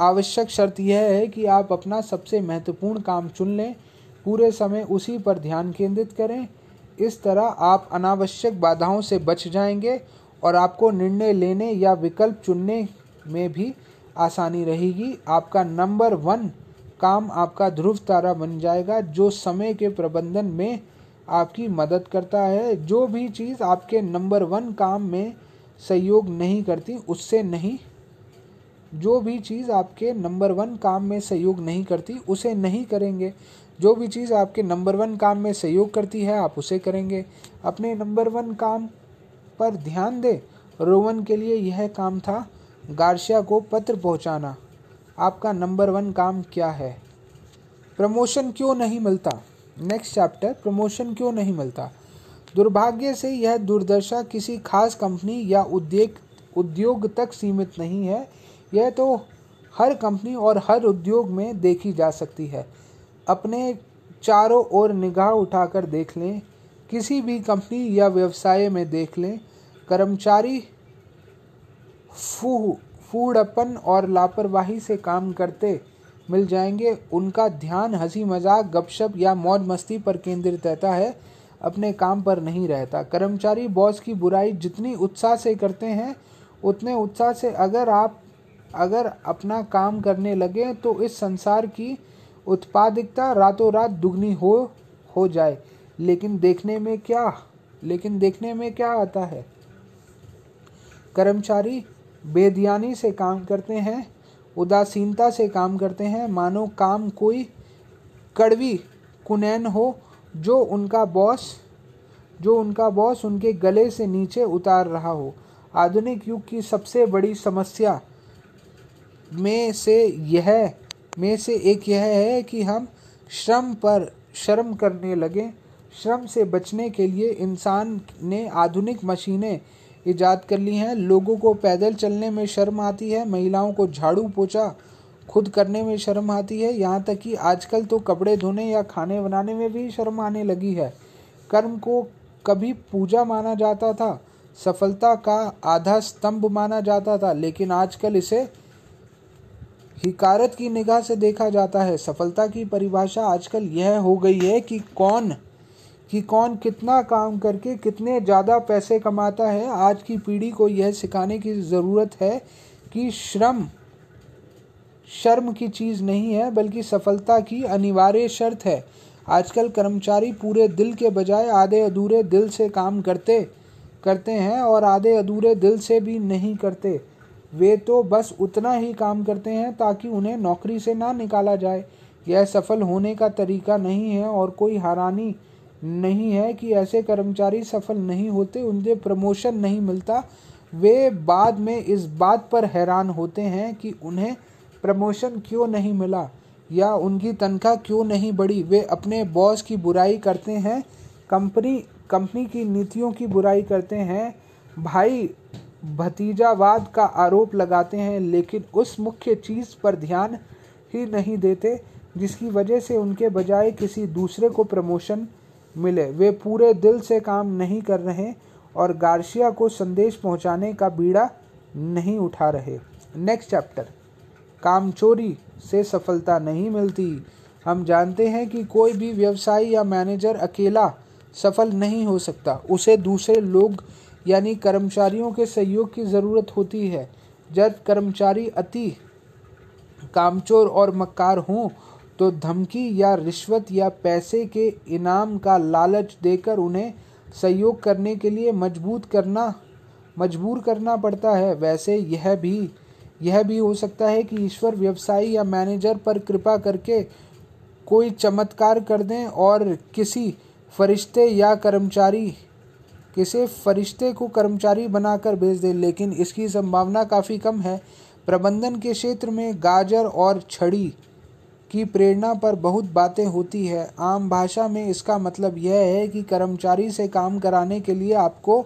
आवश्यक शर्त यह है कि आप अपना सबसे महत्वपूर्ण काम चुन लें, पूरे समय उसी पर ध्यान केंद्रित करें। इस तरह आप अनावश्यक बाधाओं से बच जाएँगे और आपको निर्णय लेने या विकल्प चुनने में भी आसानी रहेगी। आपका नंबर वन काम आपका ध्रुव तारा बन जाएगा, जो समय के प्रबंधन में आपकी मदद करता है। जो भी चीज़ आपके नंबर वन काम में सहयोग नहीं करती, उससे नहीं। जो भी चीज़ आपके नंबर वन काम में सहयोग नहीं करती, उसे नहीं करेंगे। जो भी चीज़ आपके नंबर वन काम में सहयोग करती है, आप उसे करेंगे। अपने नंबर वन काम पर ध्यान दें। रोवन के लिए यह काम था। गार्शिया को पत्र पहुंचाना। आपका नंबर वन काम क्या है? प्रमोशन क्यों नहीं मिलता? नेक्स्ट चैप्टर प्रमोशन क्यों नहीं मिलता? दुर्भाग्य से यह दुर्दशा किसी खास कंपनी या उद्योग उद्योग तक सीमित नहीं है। यह तो हर कंपनी और हर उद्योग में देखी जा सकती है। अपने चारों ओर निगाह उठाकर देख लें। किसी भी कंपनी या व्यवसाय में देख लें। कर्मचारी फूह फूडपन और लापरवाही से काम करते मिल जाएँगे। उनका ध्यान हँसी मज़ाक गपशप या मौज मस्ती पर केंद्रित रहता है, अपने काम पर नहीं रहता। कर्मचारी बॉस की बुराई जितनी उत्साह से करते हैं, उतने उत्साह से अगर आप, अगर अपना काम करने लगे तो इस संसार की उत्पादकता रातों रात दुगनी हो हो जाए। लेकिन देखने में क्या, लेकिन देखने में क्या आता है? कर्मचारी बेदियानी से काम करते हैं, उदासीनता से काम करते हैं। मानो काम कोई कड़वी कुनैन हो, जो उनका बॉस, जो उनका बॉस उनके गले से नीचे उतार रहा हो। आधुनिक युग की सबसे बड़ी समस्या में से यह, में से एक यह है कि हम श्रम पर शर्म करने लगे। श्रम से बचने के लिए इंसान ने आधुनिक मशीनें ईजाद कर ली हैं। लोगों को पैदल चलने में शर्म आती है। महिलाओं को झाड़ू पोछा खुद करने में शर्म आती है। यहाँ तक कि आजकल तो कपड़े धोने या खाने बनाने में भी शर्म आने लगी है। कर्म को कभी पूजा माना जाता था। सफलता का आधा स्तंभ माना जाता था, लेकिन आजकल इसे हिकारत की निगाह से देखा जाता है। सफलता की परिभाषा आजकल यह हो गई है कि कौन कि कौन कितना काम करके कितने ज़्यादा पैसे कमाता है। आज की पीढ़ी को यह सिखाने की ज़रूरत है कि श्रम, शर्म की चीज़ नहीं है, बल्कि सफलता की अनिवार्य शर्त है। आजकल कर्मचारी पूरे दिल के बजाय आधे अधूरे दिल से काम करते करते हैं और आधे अधूरे दिल से भी नहीं करते। वे तो बस उतना ही काम करते हैं ताकि उन्हें नौकरी से ना निकाला जाए। यह सफल होने का तरीका नहीं है और कोई हैरानी नहीं है कि ऐसे कर्मचारी सफल नहीं होते उन्हें प्रमोशन नहीं मिलता। वे बाद में इस बात पर हैरान होते हैं कि उन्हें प्रमोशन क्यों नहीं मिला या उनकी तनख्वाह क्यों नहीं बढ़ी। वे अपने बॉस की बुराई करते हैं, कंपनी कंपनी की नीतियों की बुराई करते हैं। भाई, भतीजावाद का आरोप लगाते हैं, लेकिन उस मुख्य चीज़ पर ध्यान ही नहीं देते, जिसकी वजह से उनके बजाय किसी दूसरे को प्रमोशन मिले। वे पूरे दिल से काम नहीं कर रहे और गार्शिया को संदेश पहुँचाने का बीड़ा नहीं उठा रहे। नेक्स्ट चैप्टर काम चोरी से सफलता नहीं मिलती। हम जानते हैं कि कोई भी व्यवसायी या मैनेजर अकेला सफल नहीं हो सकता। उसे दूसरे लोग यानी कर्मचारियों के सहयोग की ज़रूरत होती है। जब कर्मचारी अति कामचोर और मक्कार हों तो धमकी या रिश्वत या पैसे के इनाम का लालच देकर उन्हें सहयोग करने के लिए मज़बूत करना, मजबूर करना पड़ता है। वैसे यह भी यह भी हो सकता है कि ईश्वर व्यवसायी या मैनेजर पर कृपा करके कोई चमत्कार कर दें और किसी फरिश्ते या कर्मचारी, किसी फरिश्ते को कर्मचारी बनाकर भेज दें, लेकिन इसकी संभावना काफ़ी कम है। प्रबंधन के क्षेत्र में गाजर और छड़ी की प्रेरणा पर बहुत बातें होती है। आम भाषा में इसका मतलब यह है कि कर्मचारी से काम कराने के लिए आपको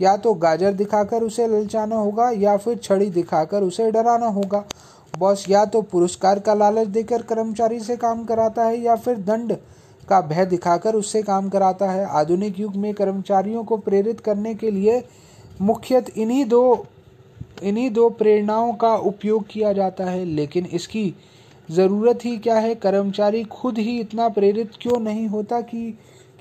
या तो गाजर दिखाकर उसे ललचाना होगा या फिर छड़ी दिखाकर उसे डराना होगा। बॉस या तो पुरस्कार का लालच देकर कर्मचारी से काम कराता है या फिर दंड का भय दिखाकर उससे काम कराता है। आधुनिक युग में कर्मचारियों को प्रेरित करने के लिए मुख्यत इन्हीं दो इन्हीं दो प्रेरणाओं का उपयोग किया जाता है, लेकिन इसकी ज़रूरत ही क्या है? कर्मचारी खुद ही इतना प्रेरित क्यों नहीं होता कि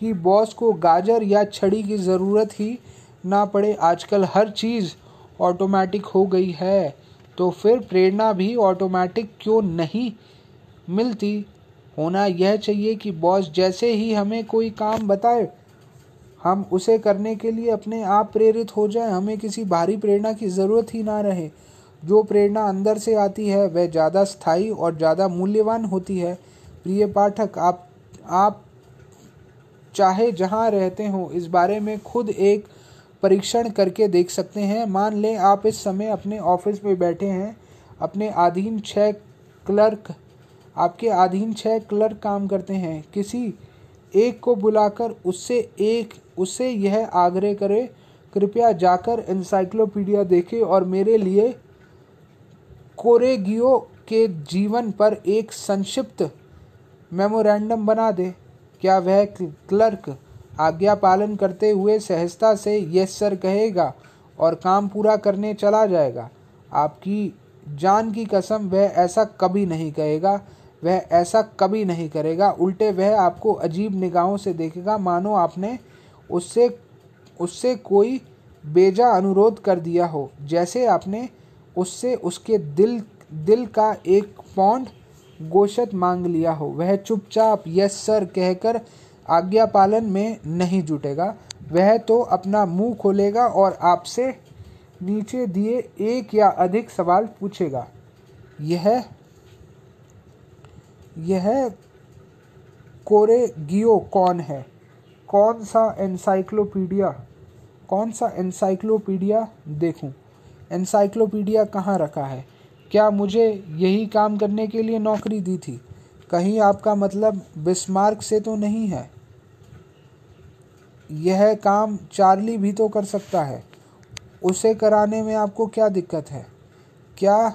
कि बॉस को गाजर या छड़ी की ज़रूरत ही ना पड़े? आजकल हर चीज़ ऑटोमेटिक हो गई है। तो फिर प्रेरणा भी ऑटोमेटिक क्यों नहीं मिलती? होना यह चाहिए कि बॉस जैसे ही हमें कोई काम बताए, हम उसे करने के लिए अपने आप प्रेरित हो जाए। हमें किसी बाहरी प्रेरणा की ज़रूरत ही ना रहे। जो प्रेरणा अंदर से आती है, वह ज़्यादा स्थायी और ज़्यादा मूल्यवान होती है। प्रिय पाठक, आप आप चाहे जहाँ रहते हो, इस बारे में खुद एक परीक्षण करके देख सकते हैं। मान लें, आप इस समय अपने ऑफ़िस में बैठे हैं, अपने अधीन छः क्लर्क, आपके अधीन छः क्लर्क काम करते हैं। किसी एक को बुलाकर उससे एक, उससे यह आग्रह करे, कृपया जाकर इंसाइक्लोपीडिया देखें और मेरे लिए कोरेगियो के जीवन पर एक संक्षिप्त मेमोरेंडम बना दे। क्या वह क्लर्क आज्ञा पालन करते हुए सहजता से यस, सर कहेगा और काम पूरा करने चला जाएगा? आपकी जान की कसम, वह ऐसा कभी नहीं कहेगा, वह ऐसा कभी नहीं करेगा। उल्टे, वह आपको अजीब निगाहों से देखेगा। मानो आपने उससे उससे कोई बेजा अनुरोध कर दिया हो, जैसे आपने उससे उसके दिल दिल का एक पौंड गोशत मांग लिया हो। वह चुपचाप, यस सर कहकर आज्ञा पालन में नहीं जुटेगा। वह तो अपना मुँह खोलेगा और आपसे नीचे दिए एक या अधिक सवाल पूछेगा। यह यह कोरेगियो कौन है? कौन सा एनसाइक्लोपीडिया, कौन सा एनसाइक्लोपीडिया देखूँ? एनसाइक्लोपीडिया कहाँ रखा है? क्या मुझे यही काम करने के लिए नौकरी दी थी? कहीं आपका मतलब बिस्मार्क से तो नहीं है? यह काम चार्ली भी तो कर सकता है। उसे कराने में आपको क्या दिक्कत है? क्या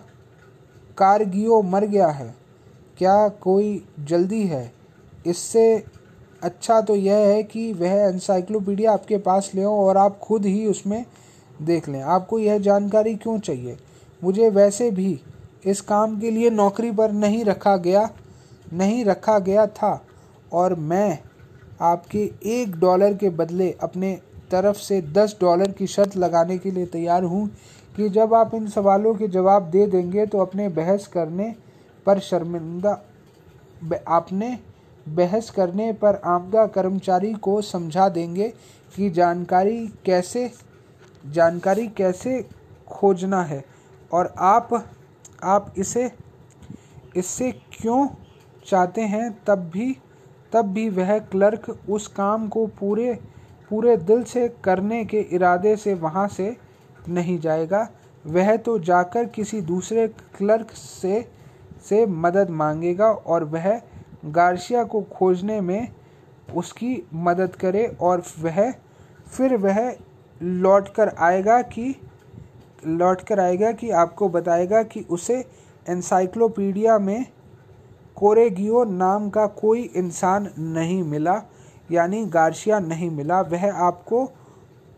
कारगियो मर गया है? क्या कोई जल्दी है? इससे अच्छा तो यह है कि वह एनसाइक्लोपीडिया आपके पास ले और आप खुद ही उसमें देख लें, आपको यह जानकारी क्यों चाहिए? मुझे वैसे भी इस काम के लिए नौकरी पर नहीं रखा गया, नहीं रखा गया था और मैं आपके एक डॉलर के बदले अपने तरफ़ से दस डॉलर की शर्त लगाने के लिए तैयार हूँ कि जब आप इन सवालों के जवाब दे देंगे तो अपने बहस करने पर शर्मिंदा आपने बहस करने पर आमदा कर्मचारी को समझा देंगे कि जानकारी कैसे जानकारी कैसे खोजना है? और आप आप इसे, इससे क्यों चाहते हैं? तब भी तब भी वह क्लर्क उस काम को पूरे पूरे दिल से करने के इरादे से वहाँ से नहीं जाएगा। वह तो जाकर किसी दूसरे क्लर्क से से मदद मांगेगा और वह गार्शिया को खोजने में उसकी मदद करे और वह, फिर वह लौट कर आएगा कि लौट कर आएगा कि आपको बताएगा कि उसे एनसाइक्लोपीडिया में कोरेगियो नाम का कोई इंसान नहीं मिला, यानी गार्शिया नहीं मिला। वह आपको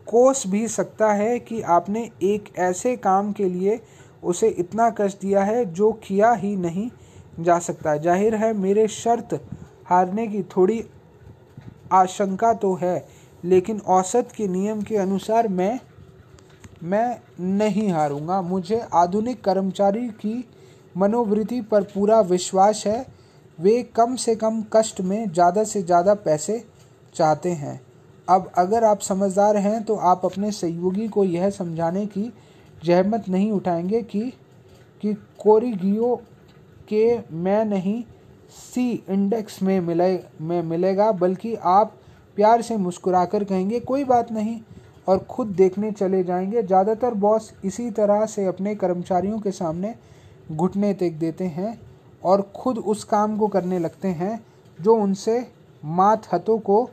कोस भी सकता है कि आपने एक ऐसे काम के लिए उसे इतना कष्ट दिया है जो किया ही नहीं जा सकता। ज़ाहिर है, मेरे शर्त हारने की थोड़ी आशंका तो है लेकिन औसत के नियम के अनुसार मैं मैं नहीं हारूँगा। मुझे आधुनिक कर्मचारी की मनोवृत्ति पर पूरा विश्वास है। वे कम से कम कष्ट में ज़्यादा से ज़्यादा पैसे चाहते हैं। अब अगर आप समझदार हैं तो आप अपने सहयोगी को यह समझाने की जहमत नहीं उठाएँगे कि कि कोरिगियो के मैं नहीं, सी इंडेक्स में मिले, में मिलेगा, बल्कि आप प्यार से मुस्कुराकर कहेंगे, कोई बात नहीं, और खुद देखने चले जाएँगे। ज़्यादातर बॉस इसी तरह से अपने कर्मचारियों के सामने घुटने टेक देते हैं और खुद उस काम को करने लगते हैं जो उनसे मात हतों को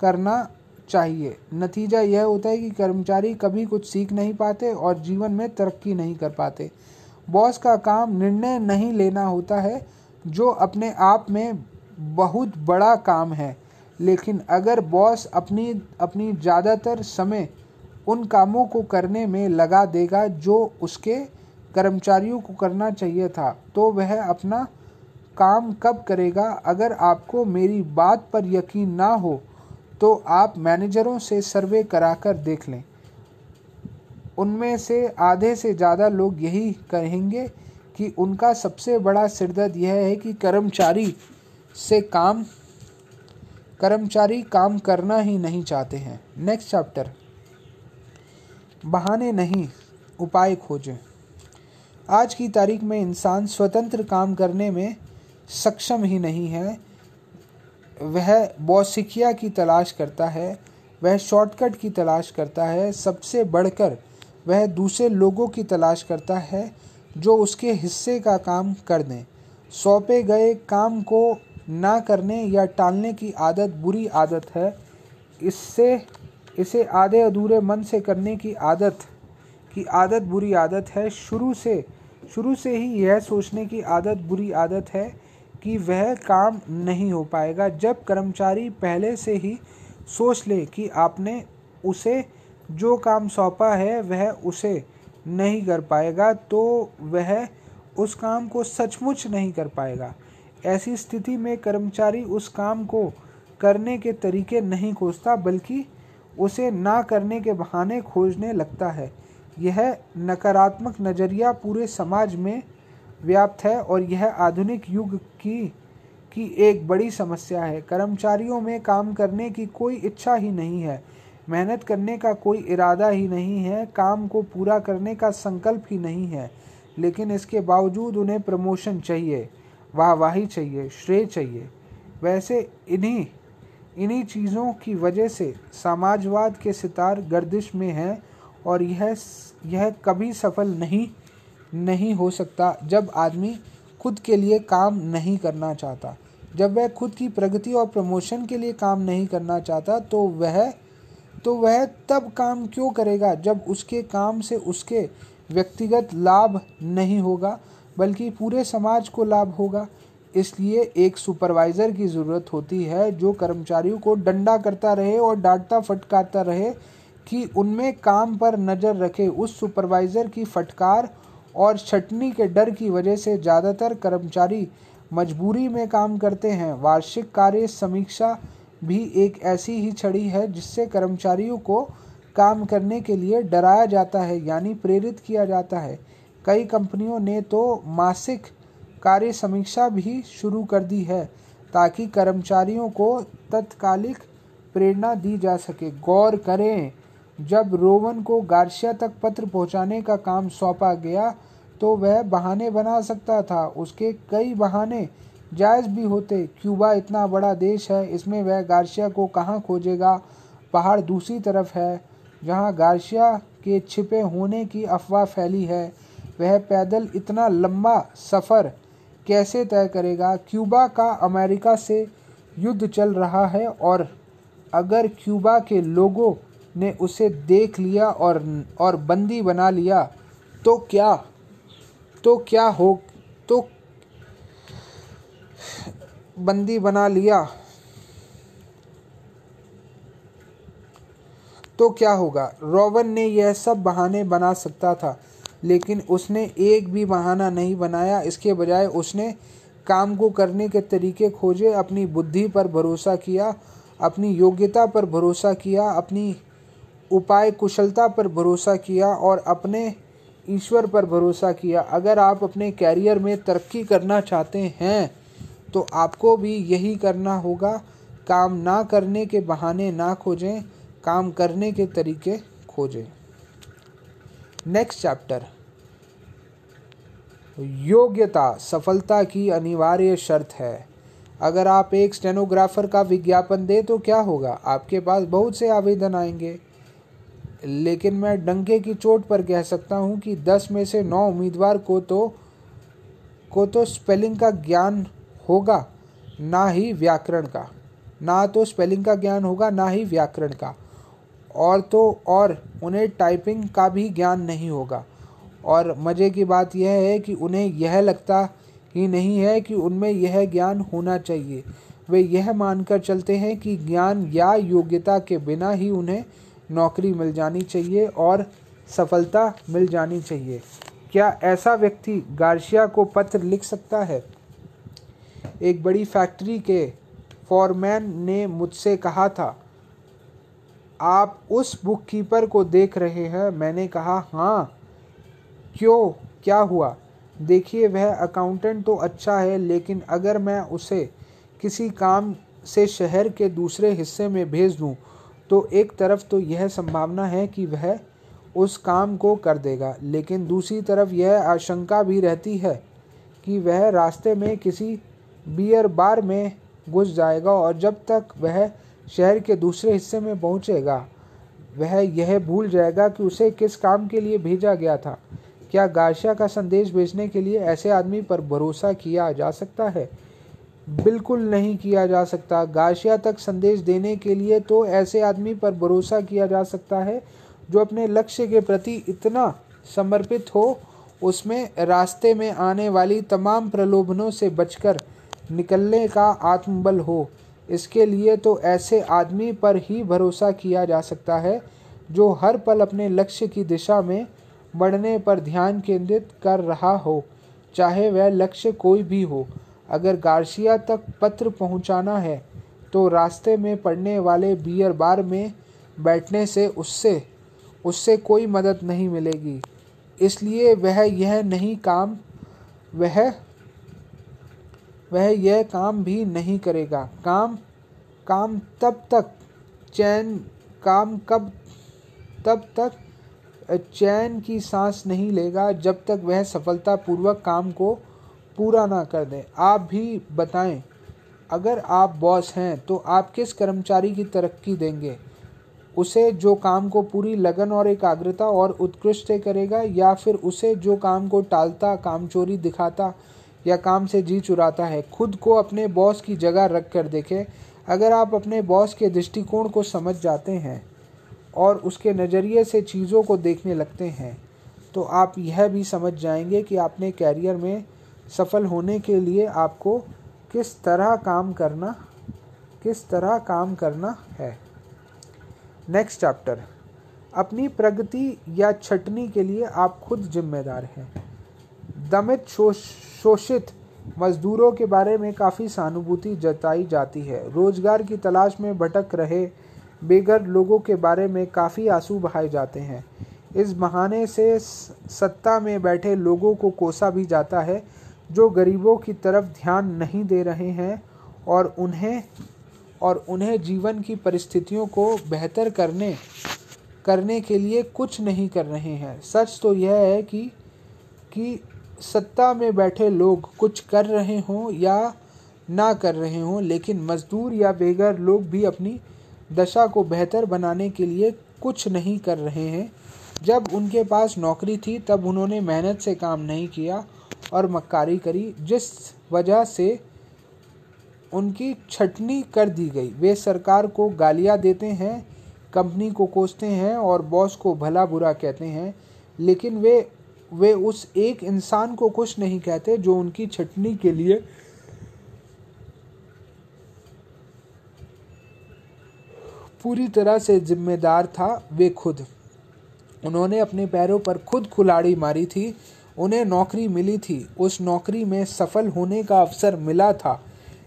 करना चाहिए। नतीजा यह होता है कि कर्मचारी कभी कुछ सीख नहीं पाते और जीवन में तरक्की नहीं कर पाते। बॉस का काम निर्णय नहीं लेना होता है, जो अपने आप में बहुत बड़ा काम है। लेकिन अगर बॉस अपनी अपनी ज़्यादातर समय उन कामों को करने में लगा देगा जो उसके कर्मचारियों को करना चाहिए था तो वह अपना काम कब करेगा? अगर आपको मेरी बात पर यकीन ना हो तो आप मैनेजरों से सर्वे कराकर देख लें। उनमें से आधे से ज़्यादा लोग यही कहेंगे कि उनका सबसे बड़ा सिरदर्द यह है कि कर्मचारी से काम कर्मचारी काम करना ही नहीं चाहते हैं। नेक्स्ट चैप्टर बहाने नहीं, उपाय खोजें। आज की तारीख में इंसान स्वतंत्र काम करने में सक्षम ही नहीं है। वह बौसिकिया की तलाश करता है, वह शॉर्टकट की तलाश करता है, सबसे बढ़कर वह दूसरे लोगों की तलाश करता है, जो उसके हिस्से का काम कर दें। सौंपे गए काम को ना करने या टालने की आदत बुरी आदत है। इससे, इसे आधे अधूरे मन से करने की आदत की आदत बुरी आदत है। शुरू से शुरू से ही यह सोचने की आदत बुरी आदत है कि वह काम नहीं हो पाएगा। जब कर्मचारी पहले से ही सोच ले कि आपने उसे जो काम सौंपा है, वह उसे नहीं कर पाएगा तो वह उस काम को सचमुच नहीं कर पाएगा। ऐसी स्थिति में कर्मचारी उस काम को करने के तरीके नहीं खोजता, बल्कि उसे ना करने के बहाने खोजने लगता है। यह नकारात्मक नज़रिया पूरे समाज में व्याप्त है और यह आधुनिक युग की की एक बड़ी समस्या है। कर्मचारियों में काम करने की कोई इच्छा ही नहीं है। मेहनत करने का कोई इरादा ही नहीं है। काम को पूरा करने का संकल्प ही नहीं है। लेकिन इसके बावजूद उन्हें प्रमोशन चाहिए। वाहवाही चाहिए, श्रेय चाहिए। वैसे इन्हीं इन्हीं चीज़ों की वजह से समाजवाद के सितार गर्दिश में हैं और यह यह कभी सफल नहीं नहीं हो सकता जब आदमी खुद के लिए काम नहीं करना चाहता। जब वह खुद की प्रगति और प्रमोशन के लिए काम नहीं करना चाहता तो वह तो वह तब काम क्यों करेगा जब उसके काम से उसके व्यक्तिगत लाभ नहीं होगा? बल्कि पूरे समाज को लाभ होगा। इसलिए एक सुपरवाइज़र की ज़रूरत होती है जो कर्मचारियों को डंडा करता रहे और डांटता फटकारता रहे कि उनमें काम पर नज़र रखे। उस सुपरवाइज़र की फटकार और छटनी के डर की वजह से ज़्यादातर कर्मचारी मजबूरी में काम करते हैं। वार्षिक कार्य समीक्षा भी एक ऐसी ही छड़ी है जिससे कर्मचारियों को काम करने के लिए डराया जाता है, यानी प्रेरित किया जाता है। कई कंपनियों ने तो मासिक कार्य समीक्षा भी शुरू कर दी है ताकि कर्मचारियों को तत्कालिक प्रेरणा दी जा सके। गौर करें, जब रोवन को गार्शिया तक पत्र पहुँचाने का काम सौंपा गया तो वह बहाने बना सकता था। उसके कई बहाने जायज़ भी होते। क्यूबा इतना बड़ा देश है, इसमें वह गार्शिया को कहाँ खोजेगा? पहाड़ दूसरी तरफ़ है, जहाँ गार्शिया के छिपे होने की अफवाह फैली है। वह पैदल इतना लंबा सफ़र कैसे तय करेगा? क्यूबा का अमेरिका से युद्ध चल रहा है और अगर क्यूबा के लोगों ने उसे देख लिया और और बंदी बना लिया तो क्या तो क्या हो तो बंदी बना लिया तो क्या होगा? रोवन ने यह सब बहाने बना सकता था। लेकिन उसने एक भी बहाना नहीं बनाया। इसके बजाय उसने काम को करने के तरीके खोजे, अपनी बुद्धि पर भरोसा किया, अपनी योग्यता पर भरोसा किया, अपनी उपाय कुशलता पर भरोसा किया और अपने ईश्वर पर भरोसा किया। अगर आप अपने कैरियर में तरक्की करना चाहते हैं तो आपको भी यही करना होगा। काम ना करने के बहाने ना खोजें, काम करने के तरीके खोजें। नेक्स्ट चैप्टर योग्यता, सफलता की अनिवार्य शर्त है। अगर आप एक स्टेनोग्राफर का विज्ञापन दें तो क्या होगा? आपके पास बहुत से आवेदन आएँगे। लेकिन मैं डंके की चोट पर कह सकता हूँ कि दस में से नौ उम्मीदवार को तो को तो स्पेलिंग का ज्ञान होगा, ना ही व्याकरण का। ना तो स्पेलिंग का ज्ञान होगा, ना ही व्याकरण का। और तो और, उन्हें टाइपिंग का भी ज्ञान नहीं होगा। और मज़े की बात यह है कि उन्हें यह लगता ही नहीं है कि उनमें यह ज्ञान होना चाहिए। वे यह मानकर चलते हैं कि ज्ञान या योग्यता के बिना ही उन्हें नौकरी मिल जानी चाहिए और सफलता मिल जानी चाहिए। क्या ऐसा व्यक्ति गार्शिया को पत्र लिख सकता है? एक बड़ी फैक्ट्री के फॉरमैन ने मुझसे कहा था आप उस बुक कीपर को देख रहे हैं? मैंने कहा हाँ। क्यों? क्या हुआ? देखिए, वह अकाउंटेंट तो अच्छा है, लेकिन अगर मैं उसे किसी काम से शहर के दूसरे हिस्से में भेज दूँ तो एक तरफ़ तो यह संभावना है कि वह उस काम को कर देगा, लेकिन दूसरी तरफ़ यह आशंका भी रहती है कि वह रास्ते में किसी बियर बार में घुस जाएगा और जब तक वह शहर के दूसरे हिस्से में पहुंचेगा। वह यह भूल जाएगा कि उसे किस काम के लिए भेजा गया था। क्या गार्शिया का संदेश भेजने के लिए ऐसे आदमी पर भरोसा किया जा सकता है? बिल्कुल नहीं किया जा सकता। गाशिया तक संदेश देने के लिए तो ऐसे आदमी पर भरोसा किया जा सकता है जो अपने लक्ष्य के प्रति इतना समर्पित हो। उसमें रास्ते में आने वाली तमाम प्रलोभनों से बचकर निकलने का आत्मबल हो। इसके लिए तो ऐसे आदमी पर ही भरोसा किया जा सकता है, जो हर पल अपने लक्ष्य की दिशा में बढ़ने पर ध्यान केंद्रित कर रहा हो, चाहे वह लक्ष्य कोई भी हो। अगर गार्शिया तक पत्र पहुंचाना है तो रास्ते में पड़ने वाले बियर बार में बैठने से उससे उससे कोई मदद नहीं मिलेगी। इसलिए वह यह नहीं काम, वह वह यह काम भी नहीं करेगा। काम काम तब तक, चैन, काम कब, तब तक चैन की सांस नहीं लेगा जब तक वह सफलतापूर्वक काम को पूरा ना कर दे। आप भी बताएँ, अगर आप बॉस हैं तो आप किस कर्मचारी की तरक्की देंगे? उसे जो काम को पूरी लगन और एकाग्रता और उत्कृष्ट करेगा या फिर उसे जो काम को टालता कामचोरी दिखाता या काम से जी चुराता है, खुद को अपने बॉस की जगह रख कर देखें। अगर आप अपने बॉस के दृष्टिकोण को समझ जाते हैं और उसके नज़रिए से चीज़ों को देखने लगते हैं तो आप यह भी समझ जाएँगे कि आपने कैरियर में सफल होने के लिए आपको किस तरह काम करना, किस तरह काम करना है। नेक्स्ट चैप्टर अपनी प्रगति या छटनी के लिए आप खुद जिम्मेदार हैं। दमित शोषित मजदूरों के बारे में काफ़ी सहानुभूति जताई जाती है। रोज़गार की तलाश में भटक रहे बेघर लोगों के बारे में काफ़ी आँसू बहाए जाते हैं। इस बहाने से, सत्ता में बैठे लोगों को कोसा भी जाता है, जो गरीबों की तरफ़ ध्यान नहीं दे रहे हैं और उन्हें और उन्हें जीवन की परिस्थितियों को बेहतर करने करने के लिए कुछ नहीं कर रहे हैं। सच तो यह है कि कि सत्ता में बैठे लोग कुछ कर रहे हों या ना कर रहे हों, लेकिन मजदूर या बेघर लोग भी अपनी दशा को बेहतर बनाने के लिए कुछ नहीं कर रहे हैं। जब उनके पास नौकरी थी, तब उन्होंने मेहनत से काम नहीं किया और मक्कारी करी, जिस वजह से उनकी छटनी कर दी गई। वे सरकार को गालियाँ देते हैं, कंपनी को कोसते हैं और बॉस को भला बुरा कहते हैं, लेकिन वे वे उस एक इंसान को कुछ नहीं कहते जो उनकी छटनी के लिए पूरी तरह से जिम्मेदार था वे खुद। उन्होंने अपने पैरों पर खुद कुल्हाड़ी मारी थी, उन्हें नौकरी मिली थी। उस नौकरी में सफल होने का अवसर मिला था,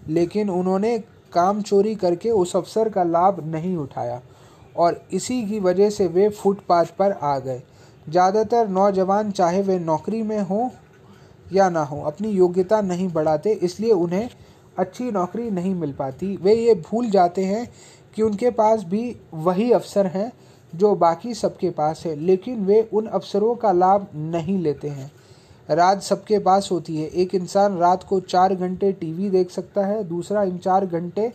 लेकिन उन्होंने काम चोरी करके उस अवसर का लाभ नहीं उठाया और इसी की वजह से वे फुटपाथ पर आ गए। ज़्यादातर नौजवान चाहे वे नौकरी में हों या ना हो, अपनी योग्यता नहीं बढ़ाते, इसलिए उन्हें अच्छी नौकरी नहीं मिल पाती। वे ये भूल जाते हैं कि उनके पास भी वही अवसर हैं जो बाकी सबके पास है, लेकिन वे उन अवसरों का लाभ नहीं लेते हैं। रात सबके पास होती है। एक इंसान रात को चार घंटे टीवी देख सकता है, दूसरा इन चार घंटे,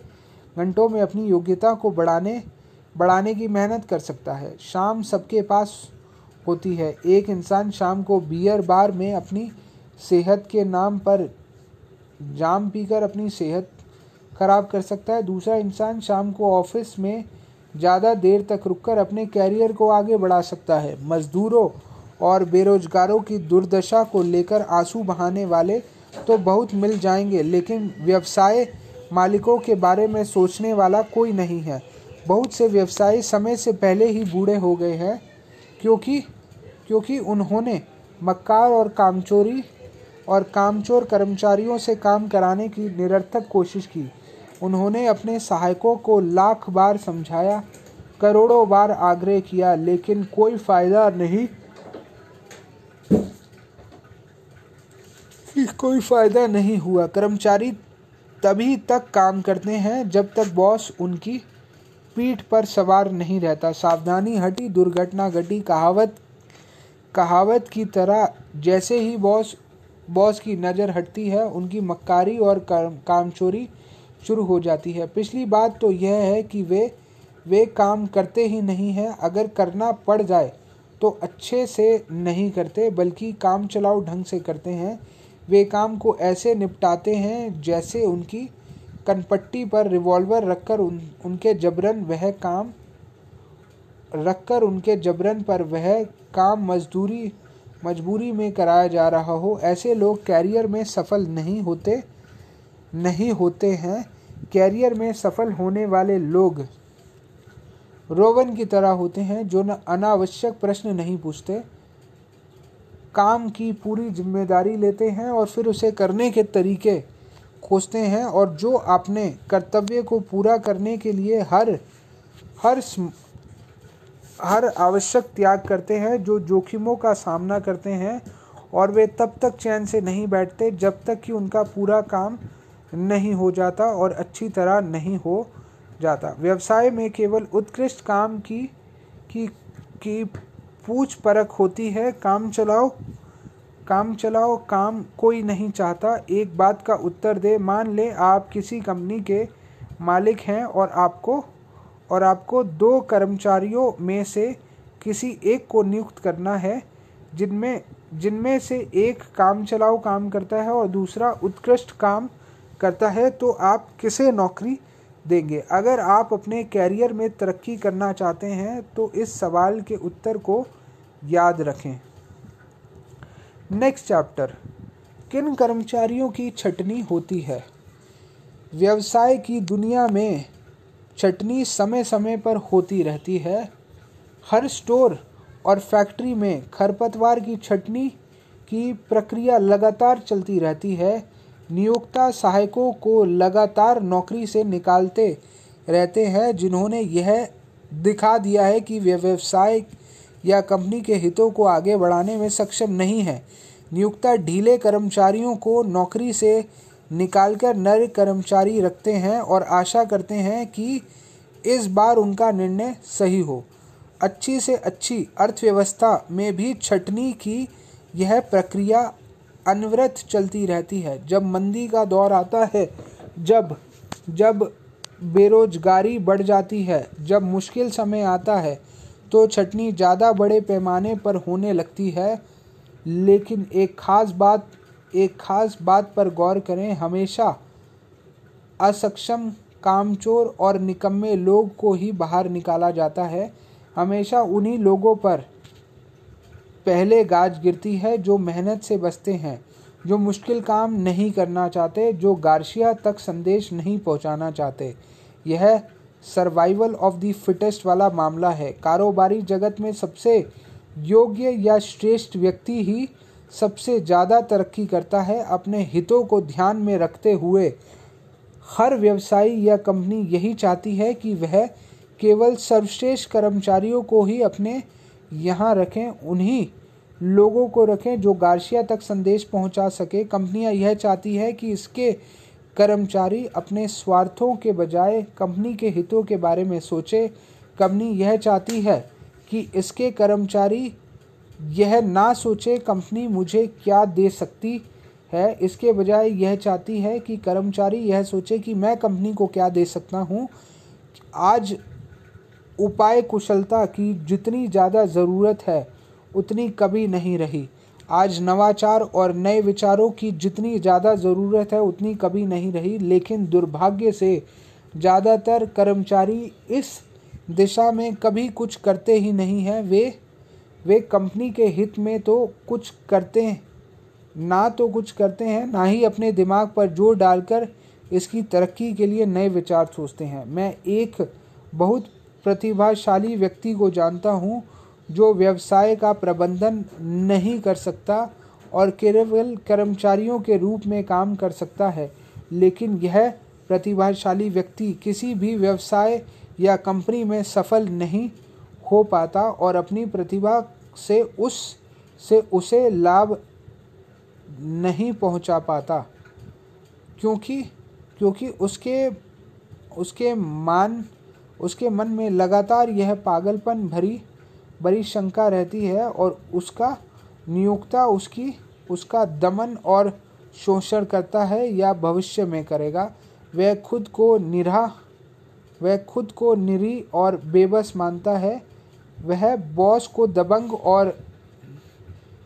घंटों में अपनी योग्यता को बढ़ाने बढ़ाने की मेहनत कर सकता है। शाम सबके पास होती है। एक इंसान शाम को बियर बार में अपनी सेहत के नाम पर जाम पीकर अपनी सेहत खराब कर सकता है। दूसरा इंसान शाम को ऑफ़िस में ज़्यादा देर तक रुककर अपने कैरियर को आगे बढ़ा सकता है। मज़दूरों और बेरोजगारों की दुर्दशा को लेकर आँसू बहाने वाले तो बहुत मिल जाएँगे, लेकिन व्यवसाय मालिकों के बारे में सोचने वाला कोई नहीं है। बहुत से व्यवसायी समय से पहले ही बूढ़े हो गए हैं, क्योंकि क्योंकि उन्होंने मक्कार और कामचोरी और कामचोर कर्मचारियों से काम कराने की निरर्थक कोशिश की। उन्होंने अपने सहायकों को लाख बार समझाया, करोड़ों बार आग्रह किया, लेकिन कोई फ़ायदा नहीं। कोई फ़ायदा नहीं हुआ। कर्मचारी तभी तक काम करते हैं जब तक बॉस उनकी पीठ पर सवार नहीं रहता। सावधानी हटी दुर्घटना घटी कहावत कहावत की तरह जैसे ही बॉस बॉस की नज़र हटती है, उनकी मक्कारी और कामचोरी शुरू हो जाती है। पिछली बात तो यह है कि वे वे काम करते ही नहीं हैं। अगर करना पड़ जाए तो अच्छे से नहीं करते, बल्कि काम चलाओ ढंग से करते हैं। वे काम को ऐसे निपटाते हैं जैसे उनकी कनपट्टी पर रिवॉल्वर रखकर उन, उनके जबरन वह काम रखकर उनके जबरन पर वह काम मजदूरी, मजबूरी में कराया जा रहा हो। ऐसे लोग कैरियर में सफल नहीं होते नहीं होते हैं। कैरियर में सफल होने वाले लोग रोवन की तरह होते हैं, जो न अनावश्यक प्रश्न नहीं पूछते। काम की पूरी ज़िम्मेदारी लेते हैं और फिर उसे करने के तरीके खोजते हैं और जो अपने कर्तव्य को पूरा करने के लिए हर हर हर आवश्यक त्याग करते हैं, जो जोखिमों का सामना करते हैं, और वे तब तक चैन से नहीं बैठते जब तक कि उनका पूरा काम नहीं हो जाता और अच्छी तरह नहीं हो जाता। व्यवसाय में केवल उत्कृष्ट काम की की की पूछ परख होती है। काम चलाओ काम चलाओ, काम कोई नहीं चाहता। एक बात का उत्तर दे, मान ले आप किसी कंपनी के मालिक हैं और आपको और आपको दो कर्मचारियों में से किसी एक को नियुक्त करना है, जिनमें जिनमें से एक काम चलाओ काम करता है और दूसरा उत्कृष्ट काम करता है तो आप किसे नौकरी देंगे? अगर आप अपने कैरियर में तरक्की करना चाहते हैं तो इस सवाल के उत्तर को याद रखें। Next chapter. किन कर्मचारियों की छटनी होती है? व्यवसाय की दुनिया में छटनी समय समय पर होती रहती है। हर स्टोर और फैक्ट्री में खरपतवार की छटनी की प्रक्रिया लगातार चलती रहती है। नियोक्ता सहायकों को लगातार नौकरी से निकालते रहते हैं, जिन्होंने यह दिखा दिया है कि वे व्यवसाय या कंपनी के हितों को आगे बढ़ाने में सक्षम नहीं है। नियोक्ता ढीले कर्मचारियों को नौकरी से निकालकर नए कर्मचारी रखते हैं और आशा करते हैं कि इस बार उनका निर्णय सही हो। अच्छी से अच्छी अर्थव्यवस्था में भी छटनी की यह प्रक्रिया अनवरत चलती रहती है। जब मंदी का दौर आता है, जब जब बेरोजगारी बढ़ जाती है, जब मुश्किल समय आता है तो छटनी ज़्यादा बड़े पैमाने पर होने लगती है। लेकिन एक खास बात एक खास बात पर गौर करें, हमेशा असक्षम कामचोर और निकम्मे लोग को ही बाहर निकाला जाता है। हमेशा उन्हीं लोगों पर पहले गाज गिरती है जो मेहनत से बचते हैं, जो मुश्किल काम नहीं करना चाहते, जो गार्शिया तक संदेश नहीं पहुंचाना चाहते। यह सर्वाइवल ऑफ़ द फिटेस्ट वाला मामला है। कारोबारी जगत में सबसे योग्य या श्रेष्ठ व्यक्ति ही सबसे ज़्यादा तरक्की करता है, अपने हितों को ध्यान में रखते हुए। हर व्यवसायी या कंपनी यही चाहती है कि वह केवल सर्वश्रेष्ठ कर्मचारियों को ही अपने यहाँ रखें, उन्हीं लोगों को रखें जो गार्शिया तक संदेश पहुँचा सके। कंपनियाँ यह चाहती है कि इसके कर्मचारी अपने स्वार्थों के बजाय कंपनी के हितों के बारे में सोचे। कंपनी यह चाहती है कि इसके कर्मचारी यह ना सोचे कंपनी मुझे क्या दे सकती है। इसके बजाय यह चाहती है कि कर्मचारी यह सोचे कि मैं कंपनी को क्या दे सकता हूँ। आज उपाय कुशलता की जितनी ज़्यादा ज़रूरत है, उतनी कभी नहीं रही। आज नवाचार और नए विचारों की जितनी ज़्यादा ज़रूरत है, उतनी कभी नहीं रही। लेकिन दुर्भाग्य से ज़्यादातर कर्मचारी इस दिशा में कभी कुछ करते ही नहीं हैं। वे वे कंपनी के हित में तो कुछ करते हैं, ना तो कुछ करते हैं, ना ही अपने दिमाग पर ज़ोर डालकर इसकी तरक्की के लिए नए विचार सोचते हैं। मैं एक बहुत प्रतिभाशाली व्यक्ति को जानता हूँ जो व्यवसाय का प्रबंधन नहीं कर सकता और केवल कर्मचारियों के रूप में काम कर सकता है, लेकिन यह प्रतिभाशाली व्यक्ति किसी भी व्यवसाय या कंपनी में सफल नहीं हो पाता और अपनी प्रतिभा से उस, से उसे लाभ नहीं पहुँचा पाता। क्योंकि क्योंकि उसके उसके मान, उसके मन में लगातार यह पागलपन भरी बड़ी शंका रहती है और उसका नियोक्ता उसकी, उसका दमन और शोषण करता है या भविष्य में करेगा। वह खुद को निरा वह खुद को निरी और बेबस मानता है वह बॉस को दबंग और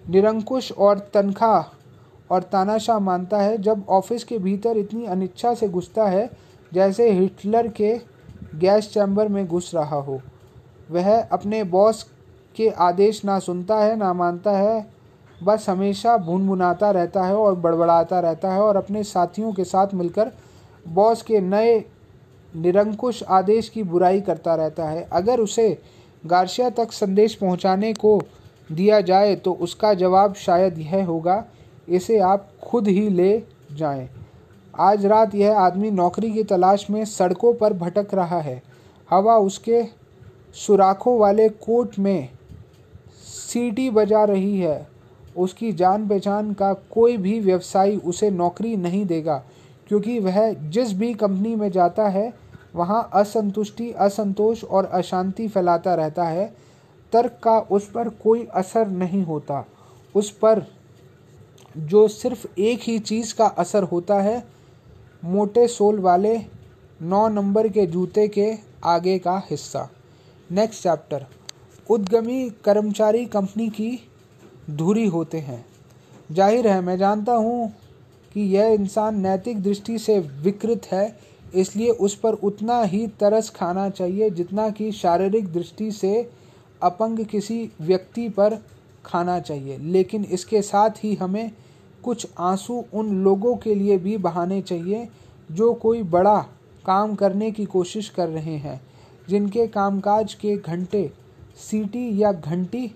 निरंकुश और तनख्वाह और तानाशाह मानता है, जब ऑफ़िस के भीतर इतनी अनिच्छा से घुसता है जैसे हिटलर के गैस चैम्बर में घुस रहा हो। वह अपने बॉस के आदेश ना सुनता है, ना मानता है, बस हमेशा भुनभुनाता रहता है और बड़बड़ाता रहता है और अपने साथियों के साथ मिलकर बॉस के नए निरंकुश आदेश की बुराई करता रहता है। अगर उसे गार्शिया तक संदेश पहुँचाने को दिया जाए तो उसका जवाब शायद यह होगा, इसे आप खुद ही ले जाएँ। आज रात यह आदमी नौकरी की तलाश में सड़कों पर भटक रहा है हवा उसके सुराखों वाले कोट में सीटी बजा रही है उसकी जान पहचान का कोई भी व्यवसायी उसे नौकरी नहीं देगा, क्योंकि वह जिस भी कंपनी में जाता है वहाँ असंतुष्टि, असंतोष और अशांति फैलाता रहता है। तर्क का उस पर कोई असर नहीं होता। उस पर जो सिर्फ़ एक ही चीज़ का असर होता है, मोटे सोल वाले नौ नंबर के जूते के आगे का हिस्सा। नेक्स्ट चैप्टर उद्यमी कर्मचारी कंपनी की धुरी होते हैं। ज़ाहिर है, मैं जानता हूँ कि यह इंसान नैतिक दृष्टि से विकृत है इसलिए उस पर उतना ही तरस खाना चाहिए जितना कि शारीरिक दृष्टि से अपंग किसी व्यक्ति पर खाना चाहिए। लेकिन इसके साथ ही हमें कुछ आँसू उन लोगों के लिए भी बहाने चाहिए जो कोई बड़ा काम करने की कोशिश कर रहे हैं, जिनके कामकाज के घंटे, सीटी या घंटी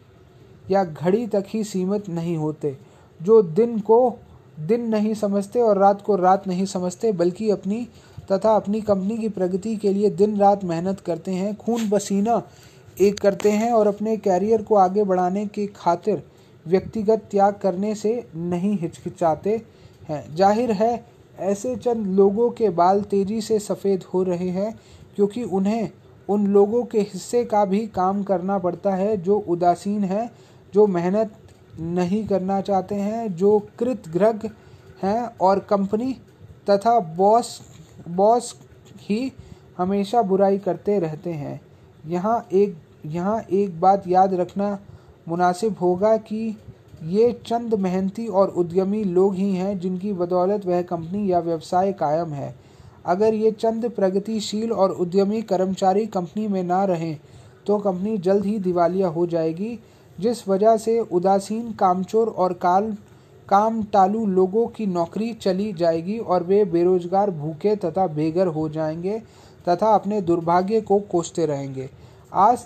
या घड़ी तक ही सीमित नहीं होते, जो दिन को दिन नहीं समझते और रात को रात नहीं समझते, बल्कि अपनी तथा अपनी कंपनी की प्रगति के लिए दिन रात मेहनत करते हैं, खून पसीना एक करते हैं और अपने कैरियर को आगे बढ़ाने की खातिर व्यक्तिगत त्याग करने से नहीं हिचकिचाते हैं। ज़ाहिर है, ऐसे चंद लोगों के बाल तेज़ी से सफ़ेद हो रहे हैं, क्योंकि उन्हें उन लोगों के हिस्से का भी काम करना पड़ता है जो उदासीन है, जो मेहनत नहीं करना चाहते हैं, जो कृतघ्रग हैं और कंपनी तथा बॉस बॉस ही हमेशा बुराई करते रहते हैं। यहाँ एक यहाँ एक बात याद रखना मुनासिब होगा कि ये चंद मेहनती और उद्यमी लोग ही हैं जिनकी बदौलत वह कंपनी या व्यवसाय कायम है। अगर ये चंद प्रगतिशील और उद्यमी कर्मचारी कंपनी में ना रहें तो कंपनी जल्द ही दिवालिया हो जाएगी, जिस वजह से उदासीन, कामचोर और काल काम टालू लोगों की नौकरी चली जाएगी और वे बेरोजगार, भूखे तथा बेघर हो जाएँगे तथा अपने दुर्भाग्य को कोसते रहेंगे। आज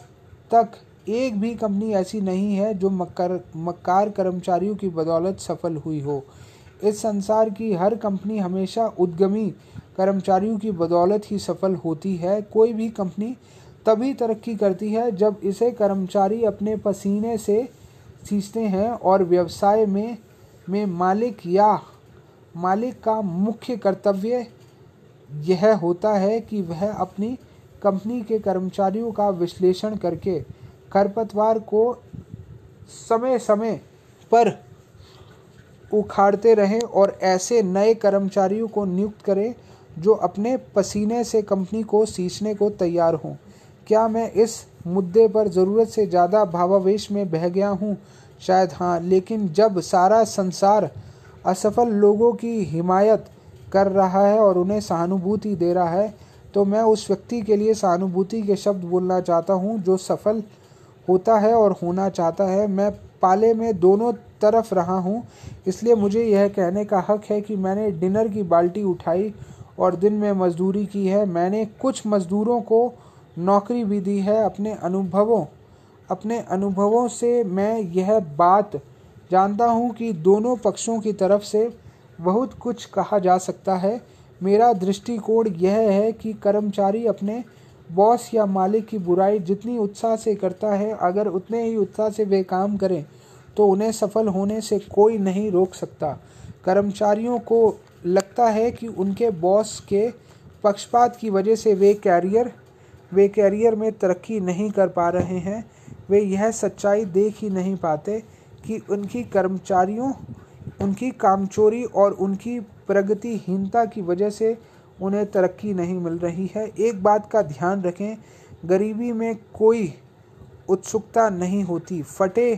तक एक भी कंपनी ऐसी नहीं है जो मकर मक्कार कर्मचारियों की बदौलत सफल हुई हो। इस संसार की हर कंपनी हमेशा उद्यमी कर्मचारियों की बदौलत ही सफल होती है। कोई भी कंपनी तभी तरक्की करती है जब इसे कर्मचारी अपने पसीने से सींचते हैं और व्यवसाय में में मालिक या मालिक का मुख्य कर्तव्य यह होता है कि वह अपनी कंपनी के कर्मचारियों का विश्लेषण करके खरपतवार को समय समय पर उखाड़ते रहें और ऐसे नए कर्मचारियों को नियुक्त करें जो अपने पसीने से कंपनी को सींचने को तैयार हों। क्या मैं इस मुद्दे पर ज़रूरत से ज़्यादा भावावेश में बह गया हूँ? शायद हाँ लेकिन जब सारा संसार असफल लोगों की हिमायत कर रहा है और उन्हें सहानुभूति दे रहा है तो मैं उस व्यक्ति के लिए सहानुभूति के शब्द बोलना चाहता हूँ जो सफल होता है और होना चाहता है। मैं पाले में दोनों तरफ़ रहा हूँ, इसलिए मुझे यह कहने का हक है कि मैंने डिनर की बाल्टी उठाई और दिन में मजदूरी की है। मैंने कुछ मज़दूरों को नौकरी भी दी है अपने अनुभवों अपने अनुभवों से मैं यह बात जानता हूँ कि दोनों पक्षों की तरफ़ से बहुत कुछ कहा जा सकता है। मेरा दृष्टिकोण यह है कि कर्मचारी अपने बॉस या मालिक की बुराई जितनी उत्साह से करता है, अगर उतने ही उत्साह से वे काम करें तो उन्हें सफल होने से कोई नहीं रोक सकता। कर्मचारियों को लगता है कि उनके बॉस के पक्षपात की वजह से वे कैरियर वे कैरियर में तरक्की नहीं कर पा रहे हैं। वे यह सच्चाई देख ही नहीं पाते कि उनकी कर्मचारियों, उनकी कामचोरी और उनकी प्रगतिहीनता की वजह से उन्हें तरक्की नहीं मिल रही है। एक बात का ध्यान रखें, गरीबी में कोई उत्सुकता नहीं होती। फटे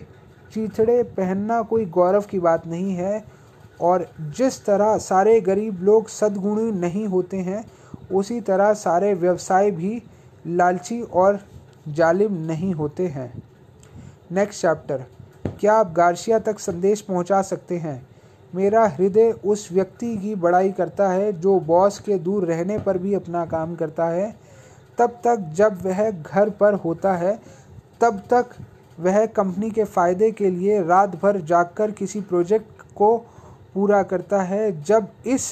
चीथड़े पहनना कोई गौरव की बात नहीं है और जिस तरह सारे गरीब लोग सद्गुणी नहीं होते हैं, उसी तरह सारे व्यवसाय भी लालची और जालिम नहीं होते हैं। नेक्स्ट चैप्टर क्या आप गार्शिया तक संदेश पहुँचा सकते हैं? मेरा हृदय उस व्यक्ति की बड़ाई करता है जो बॉस के दूर रहने पर भी अपना काम करता है। तब तक जब वह घर पर होता है, तब तक वह कंपनी के फ़ायदे के लिए रात भर जागकर किसी प्रोजेक्ट को पूरा करता है। जब इस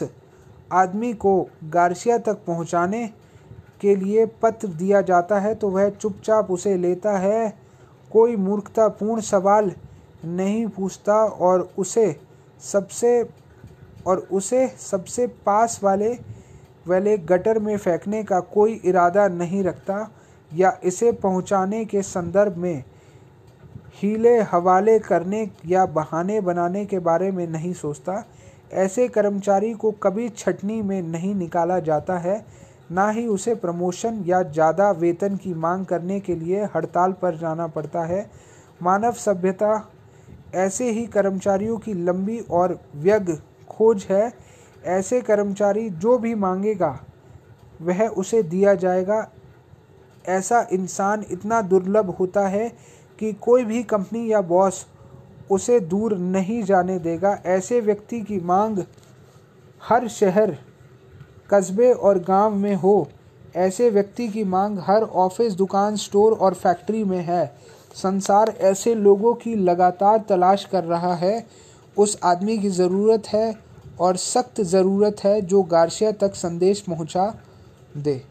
आदमी को गार्सिया तक पहुँचाने के लिए पत्र दिया जाता है तो वह चुपचाप उसे लेता है। कोई मूर्खतापूर्ण सवाल नहीं पूछता और उसे सबसे, और उसे सबसे पास वाले वाले गटर में फेंकने का कोई इरादा नहीं रखता या इसे पहुँचाने के संदर्भ में हीले हवाले करने या बहाने बनाने के बारे में नहीं सोचता। ऐसे कर्मचारी को कभी छटनी में नहीं निकाला जाता है। ना ही उसे प्रमोशन या ज़्यादा वेतन की मांग करने के लिए हड़ताल पर जाना पड़ता है। मानव सभ्यता ऐसे ही कर्मचारियों की लंबी और व्यग खोज है। ऐसे कर्मचारी जो भी मांगेगा, वह उसे दिया जाएगा। ऐसा इंसान इतना दुर्लभ होता है कि कोई भी कंपनी या बॉस उसे दूर नहीं जाने देगा। ऐसे व्यक्ति की मांग हर शहर कस्बे और गाँव में हो। ऐसे व्यक्ति की मांग हर ऑफ़िस, दुकान, स्टोर और फैक्ट्री में है। संसार ऐसे लोगों की लगातार तलाश कर रहा है। उस आदमी की ज़रूरत है और सख्त ज़रूरत है जो गार्शिया तक संदेश पहुँचा दे।